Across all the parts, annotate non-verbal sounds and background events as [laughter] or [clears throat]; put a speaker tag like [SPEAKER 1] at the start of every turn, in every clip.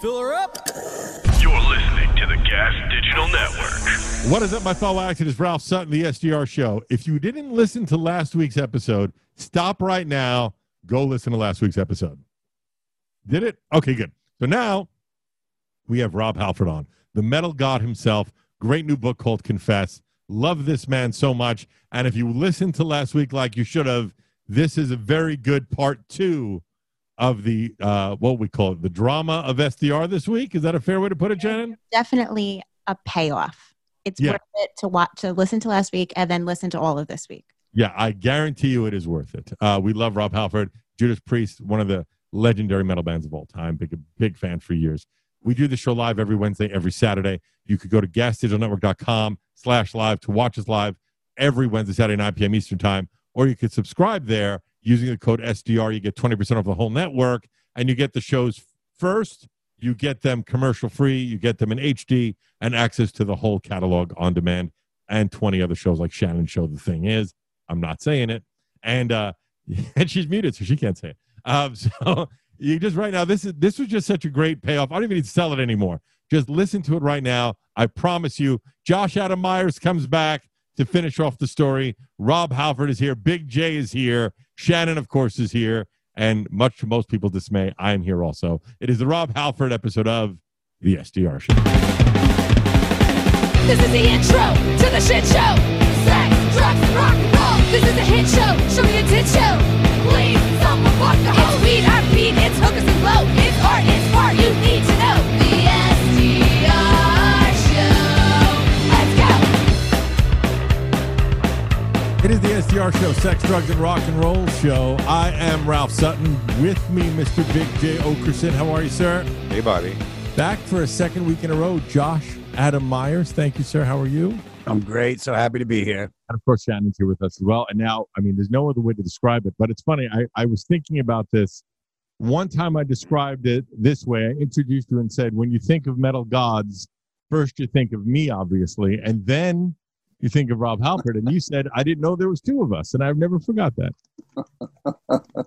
[SPEAKER 1] Fill her up.
[SPEAKER 2] You're listening to the Gas Digital Network.
[SPEAKER 3] What is up, my fellow actors? Ralph Sutton, the SDR Show. If you didn't listen to last week's episode, stop right now. Go listen to last week's episode. Did it? Okay, good. So now we have Rob Halford on, the metal god himself. Great new book called Confess. Love this man so much. And if you listened to last week like you should have, this is a very good part two of the uh, what we call it, the drama of SDR this week. Is that a fair way to put it, Shannon?
[SPEAKER 4] Definitely a payoff. It's
[SPEAKER 3] Yeah.
[SPEAKER 4] worth it to watch to listen to last week and then listen to all of this week.
[SPEAKER 3] Yeah, I guarantee you it is worth it. Uh, we love Rob Halford, Judas Priest, one of the legendary metal bands of all time. Big, big fan for years. We do the show live every Wednesday, every Saturday. You could go to gasdigitalnetwork.com slash live to watch us live every Wednesday, Saturday, 9 p.m. Eastern time. Or you could subscribe there using the code SDR. You get 20% off the whole network and you get the shows first. You get them commercial free. You get them in HD and access to the whole catalog on demand and 20 other shows like Shannon Show. The thing is, I'm not saying it. And, uh, [laughs] and she's muted, so she can't say it. Um, [laughs] so you just right now, this is this was just such a great payoff. I don't even need to sell it anymore. Just listen to it right now. I promise you. Josh Adam Meyers comes back to finish off the story. Rob Halford is here. Big Jay is here. Shannon, of course, is here. And much to most people's dismay, I am here also. It is the Rob Halford episode of the SDR Show.
[SPEAKER 5] This is the intro to the shit show. SDR Show,
[SPEAKER 3] Sex, Drugs, and Rock and Roll Show. I am Ralph Sutton. With me, Mr. Big J. Oakerson. How are you, sir?
[SPEAKER 6] Hey, buddy.
[SPEAKER 3] Back for a second week in a row, Josh Adam Meyers. Thank you, sir. How are you?
[SPEAKER 6] I'm great. So happy to be here.
[SPEAKER 3] And of course, Shannon's here with us as well. And now, I mean, there's no other way to describe it, but it's funny. I, I was thinking about this. One time I described it this way. I introduced you and said, when you think of metal gods, first you think of me, obviously, and then you think of Rob Halford. And you said, I didn't know there was two of us. And I've never forgot that. [laughs]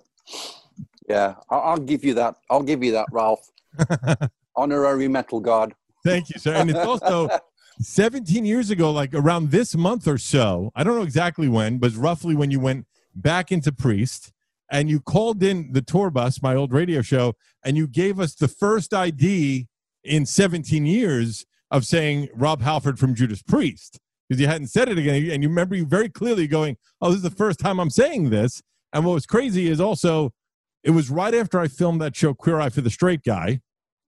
[SPEAKER 7] Yeah, I'll, I'll give you that. I'll give you that, Ralph. [laughs] Honorary metal god.
[SPEAKER 3] Thank you, sir. And it's also [laughs] 17 years ago, like around this month or so. I don't know exactly when, but roughly when you went back into Priest and you called in the tour bus, my old radio show, and you gave us the first ID in 17 years of saying Rob Halford from Judas Priest because you hadn't said it again. And you remember you very clearly going, Oh, this is the first time I'm saying this. And what was crazy is also, it was right after I filmed that show, Queer Eye for the Straight Guy.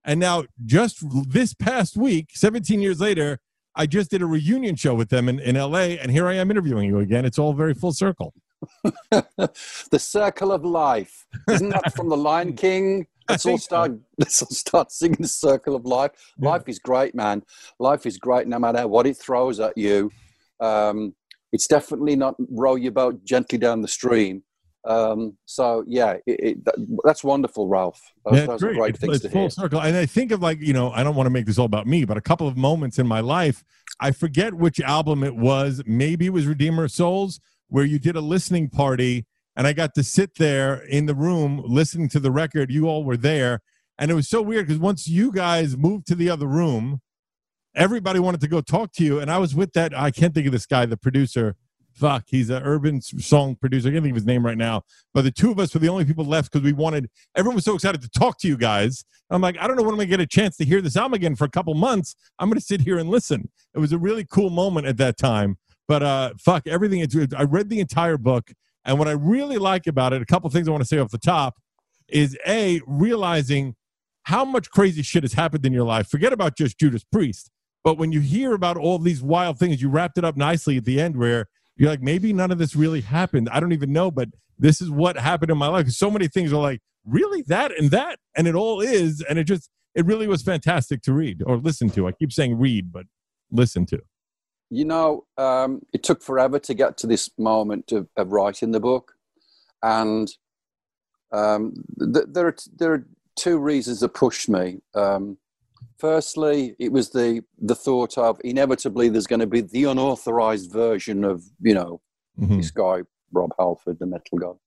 [SPEAKER 3] And now, just this past week, 17 years later, I just did a reunion show with them in, in LA, and here I am interviewing you again. It's all very full circle. [laughs]
[SPEAKER 7] the circle of life. Isn't that from the Lion [laughs] King? Let's all
[SPEAKER 3] so.
[SPEAKER 7] start. [laughs] Let's all start singing the circle of life.
[SPEAKER 3] Yeah.
[SPEAKER 7] Life is great, man. Life is great, no matter what it throws at you. Um, it's definitely not row your boat gently down the stream. Um, so yeah, it, it, that, that's wonderful, Ralph. Those,
[SPEAKER 3] Yeah, it's
[SPEAKER 7] those are
[SPEAKER 3] great.
[SPEAKER 7] great
[SPEAKER 3] It's-
[SPEAKER 7] things
[SPEAKER 3] it's
[SPEAKER 7] to
[SPEAKER 3] full
[SPEAKER 7] hear.
[SPEAKER 3] circle. And I think of like, you know, I don't want to make this all about me, but a couple of moments in my life, I forget which album it was. Maybe it was Redeemer of Souls, where you did a listening party, and I got to sit there in the room listening to the record. You all were there. And it was so weird because once you guys moved to the other room, everybody wanted to go talk to you. And I was with that. I can't think of this guy, the producer. Fuck, he's an urban song producer. I can't think of his name right now. But the two of us were the only people left because we wanted, everyone was so excited to talk to you guys. I'm like, I don't know when I'm to get a chance to hear this album again for a couple months. I'm to sit here and listen. It was a really cool moment at that time. But uh, fuck, everything. I read the entire book. And what I really like about it, a couple things I want to say off the top, is A, realizing how much crazy shit has happened in your life. Forget about just Judas Priest. But when you hear about all these wild things, you wrapped it up nicely at the end where you're like, maybe none of this really happened. I don't even know, but this is what happened in my life. So many things are like, really that and that, and it all is. And it just, it really was fantastic to read or listen to. I keep saying read, but listen to.
[SPEAKER 7] You know, um, it took forever to get to this moment of, of writing the book, and um, th- there are t- there are two reasons that pushed me. Um, firstly, it was the the thought of inevitably there's going to be the unauthorized version of you know
[SPEAKER 3] Mhm.
[SPEAKER 7] this guy Rob Halford, the metal god,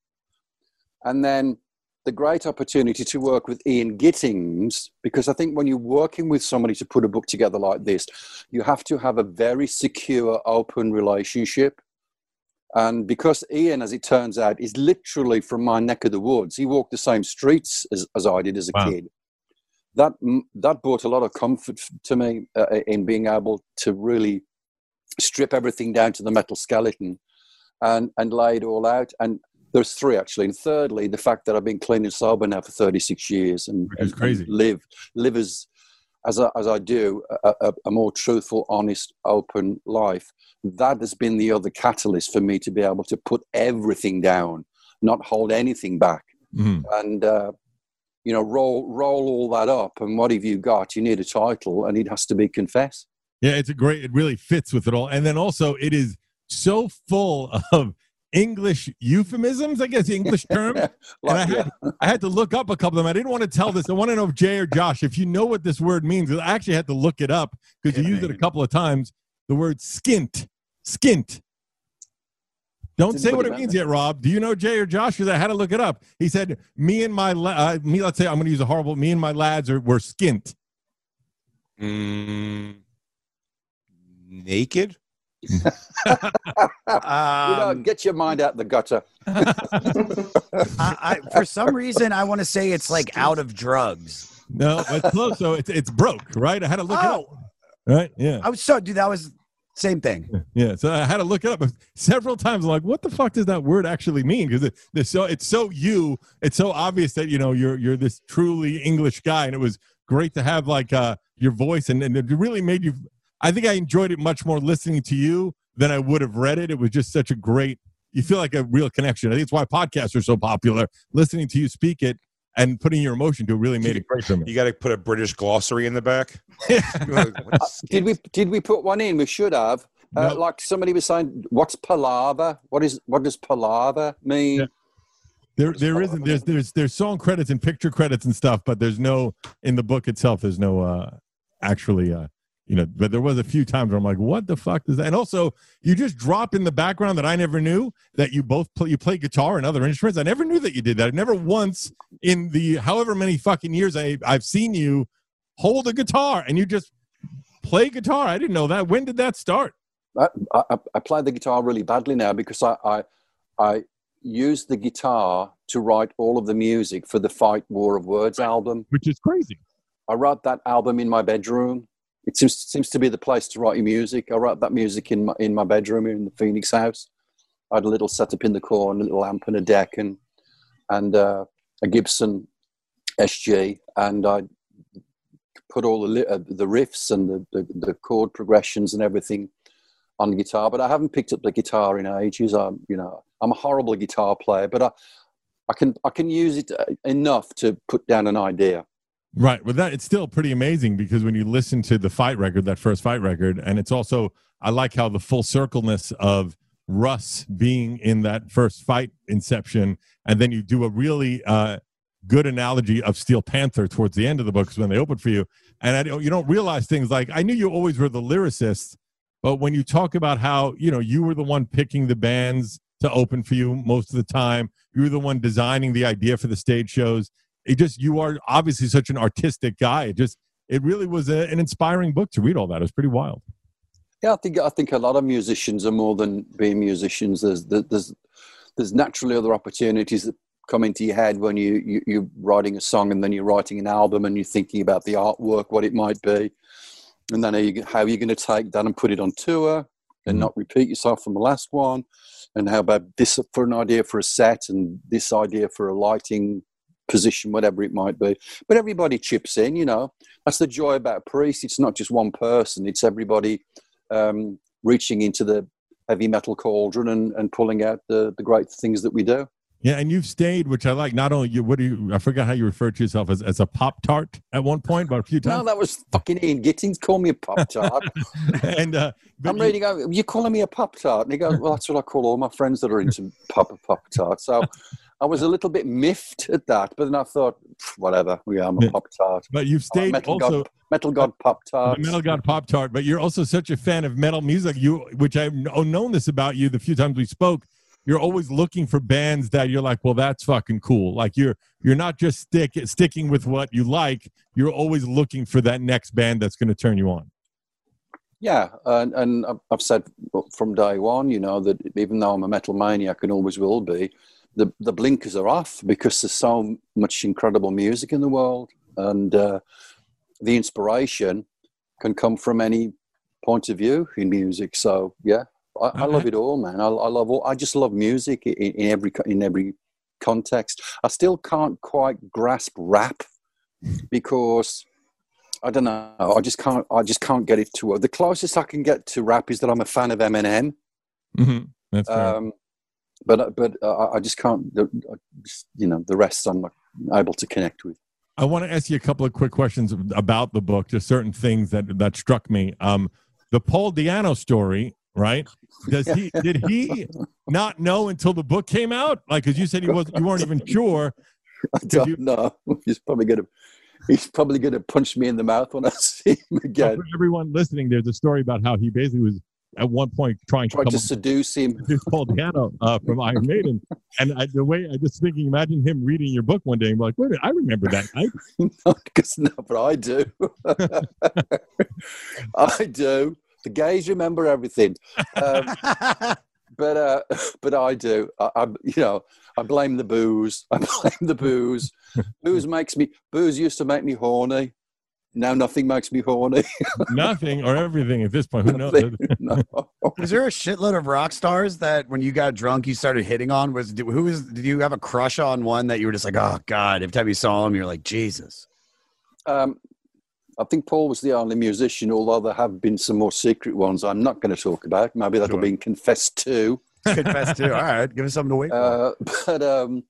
[SPEAKER 7] and then the great opportunity to work with Ian Gittins because I think when you're working with somebody to put a book together like this, you have to have a very secure, open relationship. And because Ian, as it turns out, is literally from my neck of the woods, he walked the same streets as, as I did as a
[SPEAKER 3] Wow.
[SPEAKER 7] kid. That that brought a lot of comfort to me uh, in being able to really strip everything down to the metal skeleton and and lay it all out. And there's three actually. And thirdly, the fact that I've been clean and sober now for 36 years and, and-
[SPEAKER 3] crazy.
[SPEAKER 7] live live as as I, as I do a, a, a more truthful, honest, open life. That has been the other catalyst for me to be able to put everything down, not hold anything back,
[SPEAKER 3] Mhm.
[SPEAKER 7] and uh, you know roll roll all that up. And what have you got? You need a title, and it has to be confess.
[SPEAKER 3] Yeah, it's a great. It really fits with it all, and then also it is so full [laughs] of English euphemisms. I guess English terms. [laughs] and I
[SPEAKER 7] Like,
[SPEAKER 3] had, I had to look up a couple of them. I didn't want to tell this. I want to know if Jay or Josh, if you know what this word means. I actually had to look it up because you used it a couple of times. The word skint, skint. Don't say what
[SPEAKER 7] it
[SPEAKER 3] means yet, Rob. Do you know Jay or Josh? Because I had to look it up. He said, "Me and my la- uh, me." Let's say I'm going to use a horrible. Me and my lads are were skint.
[SPEAKER 1] Mm, naked?
[SPEAKER 7] You know,
[SPEAKER 1] Um,
[SPEAKER 7] get your mind out the gutter. [laughs]
[SPEAKER 6] I, I, for some reason, I want to say it's like out of drugs.
[SPEAKER 3] No, but close. So it's it's broke, right? I had to look it up.
[SPEAKER 6] Oh,
[SPEAKER 3] Right? Yeah.
[SPEAKER 6] I was so dude. That was same thing.
[SPEAKER 3] Yeah, so I had to look it up several times. I'm like, what the fuck does that word actually mean? Because it, it's so it's so you. It's so obvious that you know you're you're this truly English guy, and it was great to have like uh your voice, and, and it really made you. I think I enjoyed it much more listening to you than I would have read it. It was just such a great. You feel like a real connection. I think it's why podcasts are so popular. Listening to you speak it and putting your emotion to it really made it great for me.
[SPEAKER 1] you got to put a British glossary in the back. [laughs]
[SPEAKER 7] Did we did we put one in? We should have. Uh,
[SPEAKER 3] No.
[SPEAKER 7] Like somebody was saying, what's palaver? What is what does palaver mean?
[SPEAKER 3] Yeah. There, there isn't. There's, there's, there's song credits and picture credits and stuff, but there's no in the book itself. There's no uh, actually, uh, you know. But there was a few times where I'm like, "What the fuck is that?" And also, you just drop in the background that I never knew that you both play. You play guitar and other instruments. I never knew that you did that. I never once in the however many fucking years I, I've seen you hold a guitar and you just play guitar. I didn't know that. When did that start?
[SPEAKER 7] I, I, I play the guitar really badly now because I, I I used the guitar to write all of the music for the Fight War of Words album.
[SPEAKER 3] Which is crazy.
[SPEAKER 7] I wrote that album in my bedroom. It seems seems to be the place to write your music. I wrote that music in my in my bedroom in the Phoenix house. I had a little setup in the corner, a little amp and a deck, and and uh, a Gibson SG, and I put all the li- uh, the riffs and the, the the chord progressions and everything on guitar. But I haven't picked up the guitar in ages. I'm you know I'm a horrible guitar player, but I I can I can use it uh, enough to put down an idea.
[SPEAKER 3] Right. Well, that it's still pretty amazing because when you listen to the fight record, that first fight record, and it's also I like how the full circleness of Russ being in that first fight inception, and then you do a really uh, good analogy of Steel Panther towards the end of the book when they open for you, and I, don't- you don't realize things like I knew you always were the lyricist, but when you talk about how you know you were the one picking the bands to open for you most of the time, you were the one designing the idea for the stage shows it just you are obviously such an artistic guy. It just it really was a, an inspiring book to read all that. It was pretty wild.
[SPEAKER 7] Yeah, I think I think a lot of musicians are more than being musicians. There's there's there's naturally other opportunities that come into your head when you, you you're writing a song and then you're writing an album and you're thinking about the artwork, what it might be, and then how you how you're going to take that and put it on tour and
[SPEAKER 3] Mhm.
[SPEAKER 7] not repeat yourself from the last one, and how about this for an idea for a set and this idea for a lighting position, whatever it might be. But everybody chips in, you know. That's the joy about Priest. It's not just one person; it's everybody um, reaching into the heavy metal cauldron and, and pulling out the, the great things that we do.
[SPEAKER 3] yeah and you've stayed which i like not only you what do you i forgot how you referred to yourself as, as a pop tart at one point but a few times.
[SPEAKER 7] No, that was fucking Ian Gittins. Call me a Pop Tart. [laughs]
[SPEAKER 3] and uh
[SPEAKER 7] I'm
[SPEAKER 3] you-
[SPEAKER 7] reading, you're calling me a Pop Tart? And he goes, well, that's what I call all my friends that are into Pop Pop Tart. So I was a little bit miffed at that, but then I thought, "Pff, whatever, yeah, I'm a. Pop Tart.
[SPEAKER 3] but you've stayed
[SPEAKER 7] Metal
[SPEAKER 3] also
[SPEAKER 7] God, Metal God Pop Tart.
[SPEAKER 3] metal god pop tart but you're also such a fan of metal music you which i've oh, known this about you the few times we spoke you're always looking for bands that you're like, well, that's fucking cool. Like you're you're not just stick sticking with what you like. You're always looking for that next band that's going to turn you on.
[SPEAKER 7] Yeah, and, and I've- I've said from day one, you know, that even though I'm a metal maniac and always will be, the, the blinkers are off because there's so much incredible music in the world. And uh, the inspiration can come from any point of view in music. So, yeah, I, I love it all, man. I, I love all, I just love music in, in every in every context. I still can't quite grasp rap because I don't know. I just can't. I just can't get it to. The closest I can get to rap is that I'm a fan of Eminem.
[SPEAKER 3] Mm-hmm. That's.
[SPEAKER 7] Um, but but uh, I- I just can't. I just- You know, the rest I'm not able to connect with.
[SPEAKER 3] I want to ask you a couple of quick questions about the book, just certain things that that struck me. Um, the Paul Di'Anno story, right? Does he [laughs] did he not know until the book came out? Like, because you said he was, you weren't even sure. [laughs]
[SPEAKER 7] I don't
[SPEAKER 3] you-
[SPEAKER 7] know. [laughs] He's probably gonna. He's probably gonna punch me in the mouth when I see him again.
[SPEAKER 3] For everyone listening, there's a story about how he basically was at one point trying to
[SPEAKER 7] to seduce him.
[SPEAKER 3] with Paul Di'Anno uh, from Iron Maiden, [laughs] and I, the way I just thinking, imagine him reading your book one day and be like, wait, a minute, I remember that.
[SPEAKER 7] Because [laughs] no, but I do. [laughs] I do. The gays remember everything. Um, but uh, but I do. I, I you know I blame the booze. I blame the booze. booze makes me. Booze used to make me horny. Now nothing makes me horny. [laughs]
[SPEAKER 3] nothing or everything at this point. Who knows?
[SPEAKER 7] Nothing. [laughs] no.
[SPEAKER 6] Was there a shitload of rock stars that when you got drunk you started hitting on? Was who was? Did you have a crush on one that you were just like, oh god? Every time you saw him, you're like, Jesus.
[SPEAKER 7] Um, I think Paul was the only musician, although there have been some more secret ones I'm not going to talk about. Maybe that'll
[SPEAKER 3] Sure.
[SPEAKER 7] be confessed to.
[SPEAKER 6] Confess too. All right, give us something to wait for.
[SPEAKER 7] Uh, [laughs] but um,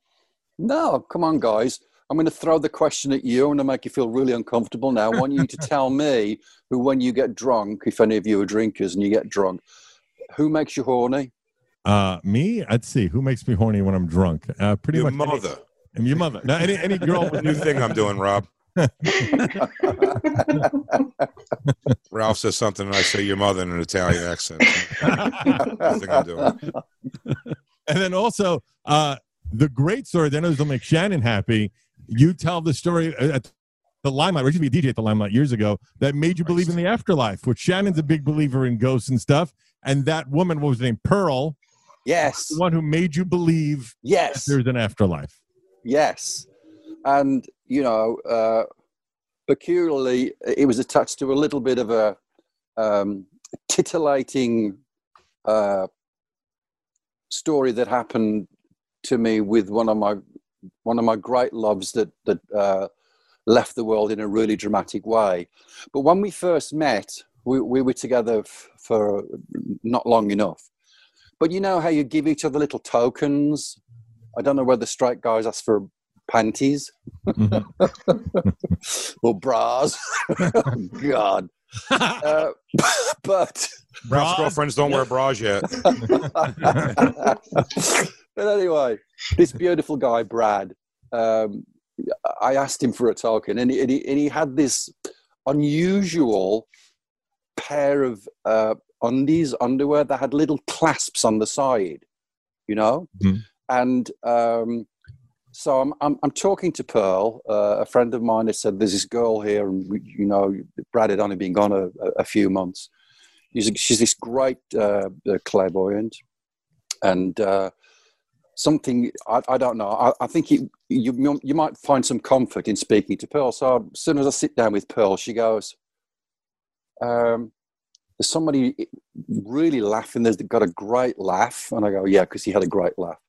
[SPEAKER 7] no, come on, guys. I'm going to throw the question at you. I'm going to make you feel really uncomfortable now. I want you to [laughs] tell me who, when you get drunk, if any of you are drinkers and you get drunk, who makes you horny?
[SPEAKER 3] Uh, me? I'd see who makes me horny when I'm drunk. Uh, pretty
[SPEAKER 1] Your
[SPEAKER 3] much any-
[SPEAKER 1] mother.
[SPEAKER 3] and your mother. Now, any any girl with [laughs]
[SPEAKER 1] New thing I'm doing, Rob. [laughs] Ralph says something, and I say your mother in an Italian accent. New thing I'm doing.
[SPEAKER 3] and then also uh, the great story that knows will make Shannon happy. You tell the story at the Limelight. Or you used to be a DJ at the Limelight years ago that made you believe in the afterlife. Which Shannon's a big believer in ghosts and stuff. And that woman, what was her name? Pearl,
[SPEAKER 7] Yes,
[SPEAKER 3] the one who made you believe
[SPEAKER 7] yes,
[SPEAKER 3] there's an afterlife.
[SPEAKER 7] yes. And, you know, uh, peculiarly, it was attached to a little bit of a um, titillating uh, story that happened to me with one of my one of my great loves that that uh, left the world in a really dramatic way. But when we first met, we, we were together f- for not long enough. But you know how you give each other little tokens. I don't know whether straight guys ask for panties
[SPEAKER 3] Mhm.
[SPEAKER 7] or bras. [laughs] God. Uh, [laughs] but
[SPEAKER 1] Ralph's girlfriends don't wear bras yet. [laughs]
[SPEAKER 7] but anyway, this beautiful guy, Brad, um, I asked him for a token, and he, and he, and he had this unusual pair of uh, undies, underwear that had little clasps on the side, you know?
[SPEAKER 3] Mhm.
[SPEAKER 7] And um, so I'm, I'm, I'm talking to Pearl. Uh, a friend of mine has said, There's this girl here, and we, you know, Brad had only been gone a, a- few months. She's, she's this great uh, uh, clairvoyant and uh, something I, I don't know. I, I think it, you you might find some comfort in speaking to Pearl. So as soon as I sit down with Pearl, she goes, um, "There's somebody really laughing. There's got a great laugh." And I go, "Yeah," because he had a great laugh,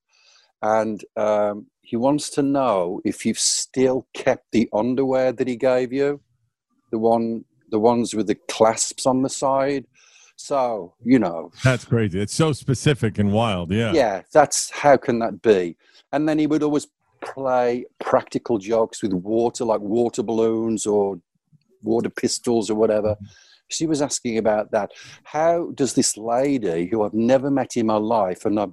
[SPEAKER 7] and um, he wants to know if you've still kept the underwear that he gave you, the one, the ones with the clasps on the side. So you know,
[SPEAKER 3] That's crazy. It's so specific and wild. Yeah.
[SPEAKER 7] yeah, that's how can that be? And then he would always play practical jokes with water, like water balloons or water pistols or whatever. She was asking about that. How does this lady, who I've never met in my life, and I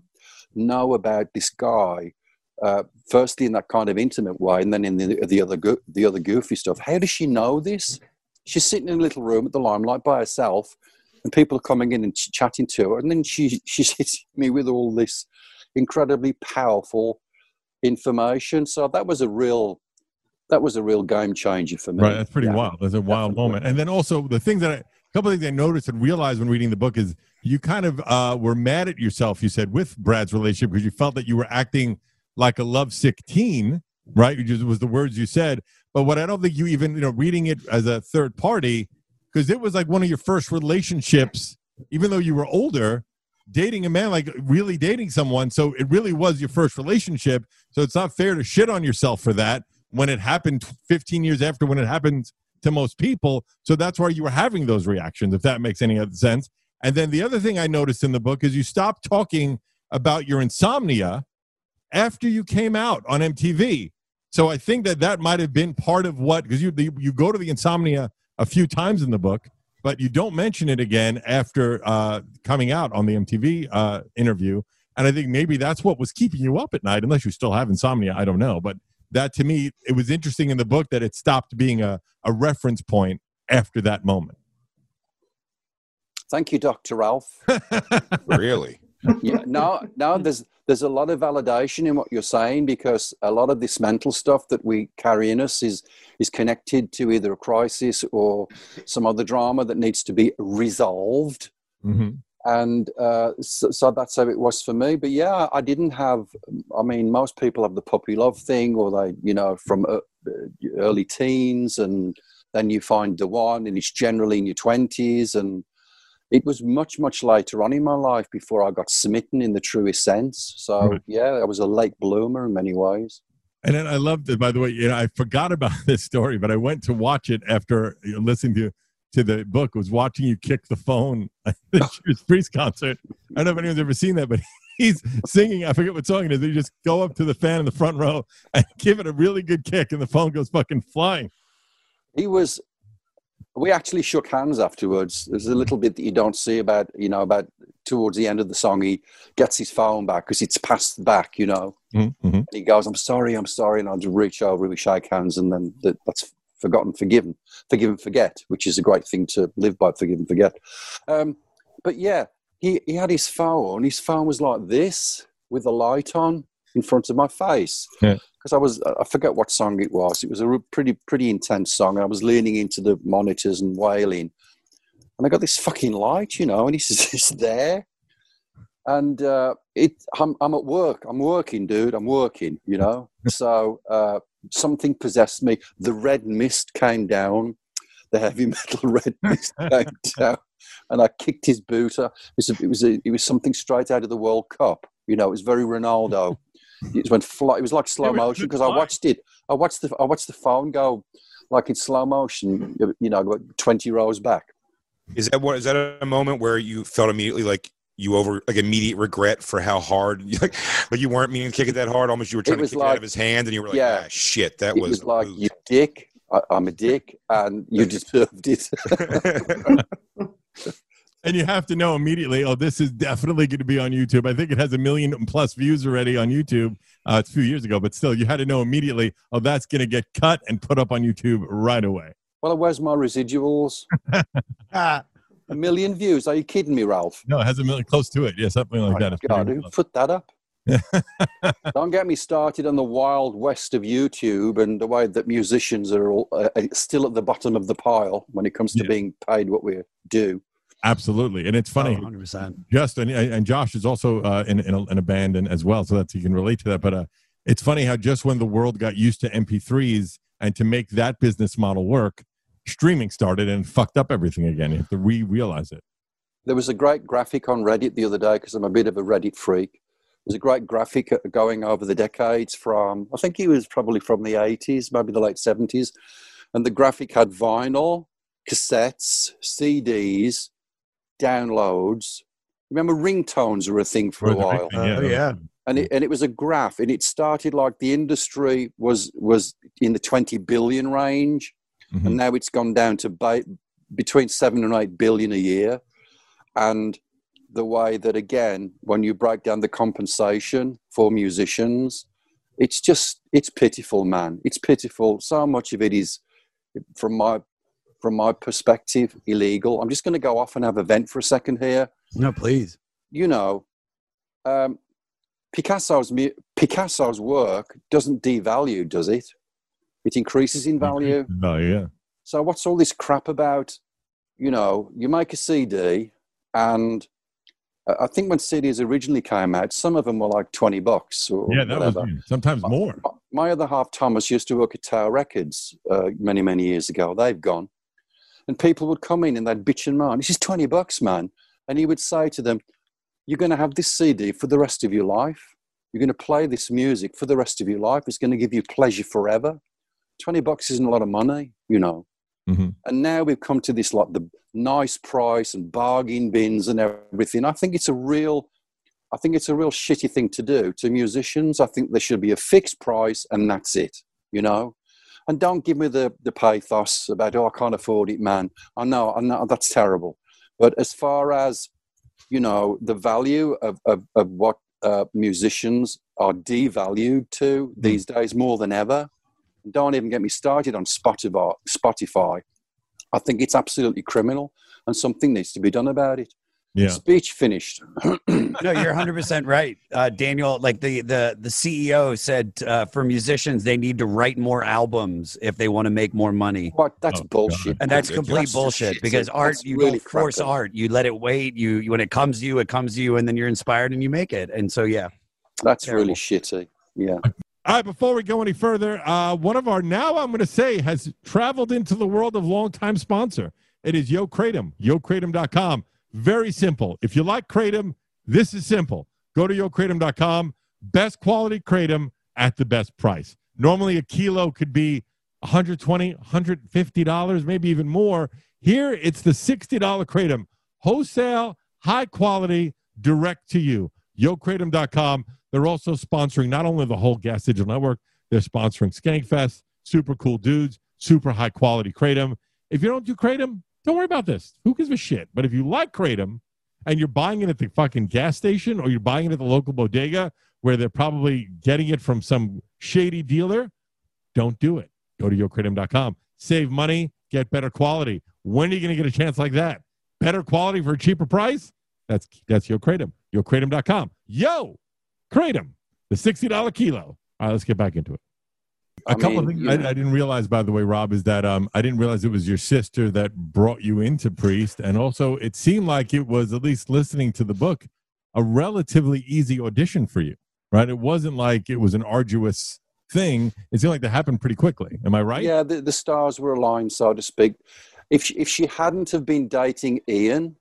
[SPEAKER 7] know about this guy, uh, firstly in that kind of intimate way, and then in the, the other go- the other goofy stuff. How does she know this? She's sitting in a little room at the limelight by herself, and people are coming in and ch- chatting to her, and then she she [laughs] hits me with all this incredibly powerful information. So that was a real that was a real game changer for me.
[SPEAKER 3] Right, that's pretty
[SPEAKER 7] Yeah.
[SPEAKER 3] wild. That's a wild
[SPEAKER 7] Definitely.
[SPEAKER 3] moment. And then also the things that I, a couple of things I noticed and realized when reading the book is you kind of uh, were mad at yourself. You said with Brad's relationship because you felt that you were acting like a lovesick teen, right? Which was the words you said. But what I don't think you even you know reading it as a third party because it was like one of your first relationships, even though you were older. Dating a man, like really dating someone. So it really was your first relationship. So it's not fair to shit on yourself for that when it happened 15 years after when it happens to most people. So that's why you were having those reactions, if that makes any other sense. And then the other thing I noticed in the book is you stopped talking about your insomnia after you came out on MTV. So I think that that might have been part of what because you you go to the insomnia a few times in the book, but you don't mention it again after uh, coming out on the MTV uh, interview. And I think maybe that's what was keeping you up at night, unless you still have insomnia. I don't know, but that to me it was interesting in the book that it stopped being a, a reference point after that moment
[SPEAKER 7] Thank you, Dr. Ralph. [laughs]
[SPEAKER 1] Really?
[SPEAKER 7] Yeah, no, no. There's there's a lot of validation in what you're saying because a lot of this mental stuff that we carry in us is is connected to either a crisis or some other drama that needs to be resolved.
[SPEAKER 3] mm-hmm.
[SPEAKER 7] And uh, so, so that's how it was for me. But yeah, I didn't have. I mean, most people have the puppy love thing, or they, you know, from uh, early teens, and then you find the one, and it's generally in your twenties, and it was much much later on in my life before i got smitten in the truest sense so
[SPEAKER 3] Right.
[SPEAKER 7] yeah i was a late bloomer in many ways
[SPEAKER 3] And then I loved it. By the way, you know, I forgot about [laughs] this story, but I went to watch it after listening to to the book. Was watching you kick the phone [laughs] at the oh. Judas Priest concert. I don't know if anyone's ever seen that, but [laughs] he's singing. I forget what song it is. You just go up to the fan in the front row and give it a really good kick, and the phone goes fucking flying.
[SPEAKER 7] he was we actually shook hands afterwards. There's a little bit that you don't see about you know about towards the end of the song he gets his phone back because it's passed back you know.
[SPEAKER 3] Mm-hmm.
[SPEAKER 7] and he goes i'm sorry i'm sorry and i'll just reach over we shake hands and then that, that's forgotten forgiven forgive and forget which is a great thing to live by forgive and forget. Um, but yeah he, he had his phone his phone was like this with the light on in front of my face
[SPEAKER 3] Yeah.
[SPEAKER 7] because I was I forget what song it was. It was a re- pretty pretty intense song. and I was leaning into the monitors and wailing, and I got this fucking light, you know, and he's it's [laughs] there, and uh, it I'm I'm at work. I'm working, dude. I'm working, you know. [laughs] so uh, something possessed me. The red mist came down. The heavy [laughs] metal red mist came down, and I kicked his boot. Uh, It was a, it was a, it was something straight out of the World Cup. You know, it was very Ronaldo. It went fly. It was like slow
[SPEAKER 3] It
[SPEAKER 7] motion because I watched it. I watched the I watched the phone go like in slow motion. You know, about twenty rows back.
[SPEAKER 1] Is that what? Is that a moment where you felt immediately like you over like immediate regret for how hard [laughs] like like you weren't meaning to kick it that hard? Almost you were trying to
[SPEAKER 7] was
[SPEAKER 1] kick it out of his hand, and you were like,
[SPEAKER 7] Yeah.
[SPEAKER 1] ah, shit, that
[SPEAKER 7] it
[SPEAKER 1] was,
[SPEAKER 7] was like you dick. I, I'm a dick, and you [laughs] deserved it. [laughs]
[SPEAKER 3] And you have to know immediately, oh, this is definitely going to be on YouTube. I think it has a million plus views already on YouTube. Uh, it's a few years ago, but still, you had to know immediately, oh, that's going to get cut and put up on YouTube right away.
[SPEAKER 7] well, where's my residuals? [laughs]
[SPEAKER 6] Ah,
[SPEAKER 7] A million views? Are you kidding me, Ralph?
[SPEAKER 3] No, it has a million close to it. Yeah, something like
[SPEAKER 7] Oh,
[SPEAKER 3] that.
[SPEAKER 7] God, who put that up? [laughs] Don't get me started on the wild west of YouTube and the way that musicians are all, uh, uh, still at the bottom of the pile when it comes to
[SPEAKER 3] Yeah.
[SPEAKER 7] being paid what we do.
[SPEAKER 3] Absolutely. And it's funny.
[SPEAKER 6] oh, 100%.
[SPEAKER 3] just and, and Josh is also uh, in in a, in a band and as well, so that he can relate to that. But uh, it's funny how just when the world got used to MP3s and to make that business model work, streaming started and fucked up everything again. You have to re-realize it.
[SPEAKER 7] There was a great graphic on Reddit the other day because I'm a bit of a Reddit freak. There's a great graphic uh, going over the decades from, I think he was probably from the 80s, maybe the late 70s. And the graphic had vinyl, cassettes, CDs, downloads. Remember, ringtones were a thing for a while.
[SPEAKER 6] Oh, yeah.
[SPEAKER 7] and it, and it was a graph and it started like the industry was was in the 20 billion range
[SPEAKER 3] Mhm.
[SPEAKER 7] and now it's gone down to ba- between 7 and 8 billion a year and the way that again when you break down the compensation for musicians it's just it's pitiful man it's pitiful so much of it is from my from my perspective illegal i'm just going to go off and have a vent for a second here
[SPEAKER 6] No, please.
[SPEAKER 7] you know, um, Picasso's Picasso's work doesn't devalue, does it? It increases in value.
[SPEAKER 3] Oh yeah.
[SPEAKER 7] So what's all this crap about? You know, you make a CD, and uh, I think when CDs originally came out, some of them were like twenty bucks or
[SPEAKER 3] Yeah, that
[SPEAKER 7] whatever.
[SPEAKER 3] was sometimes more.
[SPEAKER 7] My other half, Thomas, used to work at Tower Records uh, many, many years ago. They've gone. And people would come in and they'd bitch and moan, this is 20 bucks, man. And he would say to them, You're going to have this CD for the rest of your life. You're going to play this music for the rest of your life. It's going to give you pleasure forever. 20 bucks isn't a lot of money, you know.
[SPEAKER 3] Mhm.
[SPEAKER 7] And now we've come to this like the nice price and bargain bins and everything. I think it's a real I think it's a real shitty thing to do to musicians. I think there should be a fixed price and that's it, you know. And don't give me the, the pathos about oh I can't afford it, man. I know, I know that's terrible. But as far as you know, the value of, of, of what uh, musicians are devalued to these days more than ever. Don't even get me started on Spotify. Spotify. I think it's absolutely criminal, and something needs to be done about it.
[SPEAKER 3] Yeah.
[SPEAKER 7] Speech finished. [clears throat]
[SPEAKER 6] no, you're 100 percent right, uh, Daniel. Like the the the CEO said, uh, for musicians, they need to write more albums if they want to make more money.
[SPEAKER 7] What? That's
[SPEAKER 3] Oh,
[SPEAKER 7] bullshit.
[SPEAKER 6] And that's complete
[SPEAKER 7] That's
[SPEAKER 6] bullshit
[SPEAKER 7] shit.
[SPEAKER 6] because art,
[SPEAKER 7] That's
[SPEAKER 6] you
[SPEAKER 7] really
[SPEAKER 6] don't force
[SPEAKER 7] crappy.
[SPEAKER 6] art. You let it wait. You, you when it comes to you, it comes to you, and then you're inspired and you make it. And so, yeah,
[SPEAKER 7] That's
[SPEAKER 6] Terrible.
[SPEAKER 7] really shitty. Yeah.
[SPEAKER 3] All right, before we go any further, uh, one of our now I'm going to say has traveled into the world of longtime sponsor. It is Yo Kratom, yokratom.com. Very simple. If you like Kratom, this is simple. Go to yokratom.com. Best quality Kratom at the best price. Normally, a kilo could be 120 $150, maybe even more. Here, it's the $60 Kratom. Wholesale, high quality, direct to you. YoKratom.com. They're also sponsoring not only the whole Gas Digital Network, they're sponsoring Skankfest, super cool dudes, super high quality Kratom. If you don't do Kratom, don't worry about this. Who gives a shit? But if you like Kratom and you're buying it at the fucking gas station or you're buying it at the local bodega where they're probably getting it from some shady dealer, don't do it. Go to yokratom.com. Save money, get better quality. When are you going to get a chance like that? Better quality for a cheaper price? That's that's Yo Kratom. YoKratom.com. Yo, Kratom, the $60 kilo. All right, let's get back into it. A
[SPEAKER 7] I
[SPEAKER 3] couple of things I. I didn't realize, by the way, Rob, is that um, I didn't realize it was your sister that brought you into Priest. And also, it seemed like it was, at least listening to the book, a relatively easy audition for you, right? It wasn't like it was an arduous thing. It seemed like that happened pretty quickly. Am I right?
[SPEAKER 7] Yeah, the, the stars were aligned, so to speak. If she, if she hadn't have been dating Ian,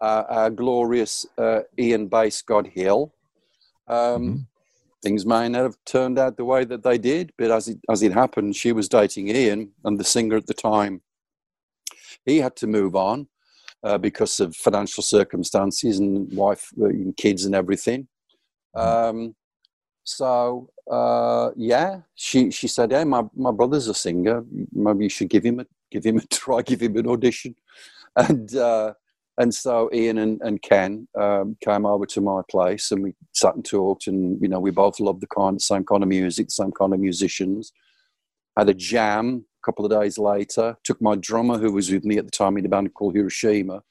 [SPEAKER 7] uh, our glorious uh, Ian Bass God Hill, um,
[SPEAKER 3] Mhm.
[SPEAKER 7] Things may not have turned out the way that they did. But as it as it happened, she was dating Ian, and the singer at the time, he had to move on uh, because of financial circumstances and wife uh, and kids and everything. Um, so uh, yeah, she she said, "Hey, my, my brother's a singer. Maybe you should give him a give him a [laughs] try, give him an audition." And uh, and so Ian and, and Ken um, came over to my place, and we sat and talked. And you know, we both loved the kind, same kind of music, same kind of musicians. Had a jam a couple of days later. Took my drummer, who was with me at the time in a band called Hiroshima,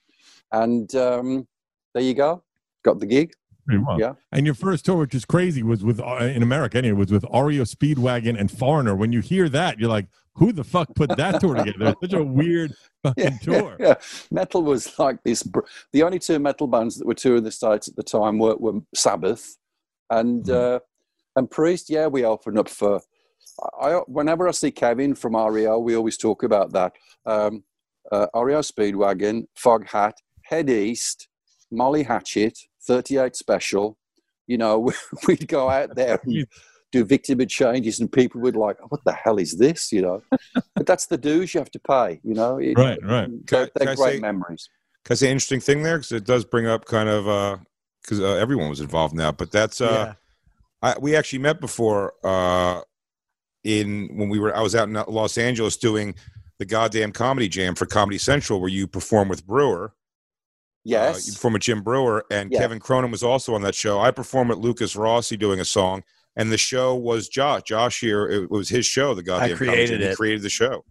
[SPEAKER 7] and um, there you go. Got the gig. Yeah.
[SPEAKER 3] And your first tour, which is crazy, was with uh, in America anyway, was with REO Speedwagon and Foreigner. When you hear that, you're like, who the fuck put that tour together? It's such a weird [laughs] fucking tour.
[SPEAKER 7] Yeah, metal was like this. br- The only two metal bands that were touring the states at the time were, were Sabbath and
[SPEAKER 3] Mhm.
[SPEAKER 7] uh, and Priest. Yeah, we opened up for. I whenever I see Kevin from REO, we always talk about that. Um, uh, REO Speedwagon, Foghat, Head East, Molly Hatchet, 38 Special. You know, [laughs] we'd go out there and do Victim of Changes, and people would like, "What the hell is this?" You know, [laughs] but that's the dues you have to pay. You know, It-
[SPEAKER 3] Right, right.
[SPEAKER 7] They're, they're
[SPEAKER 1] can
[SPEAKER 7] great
[SPEAKER 1] say-
[SPEAKER 7] memories.
[SPEAKER 1] Can I say an interesting thing there? Because it does bring up kind of because uh, everyone was involved now. But that's uh, I, we actually met before uh, in when we were I was out in Los Angeles doing the goddamn comedy jam for Comedy Central, where you perform with Breuer. Uh, you
[SPEAKER 7] Yes.
[SPEAKER 1] perform with Jim Breuer, and
[SPEAKER 7] Yeah.
[SPEAKER 1] Kevin Cronin was also on that show. I performed with Lukas Rossi doing a song, and the show was Josh. Josh here, it was his show. The goddamn Comedy
[SPEAKER 6] created
[SPEAKER 1] Jam. He
[SPEAKER 6] it.
[SPEAKER 1] created the show.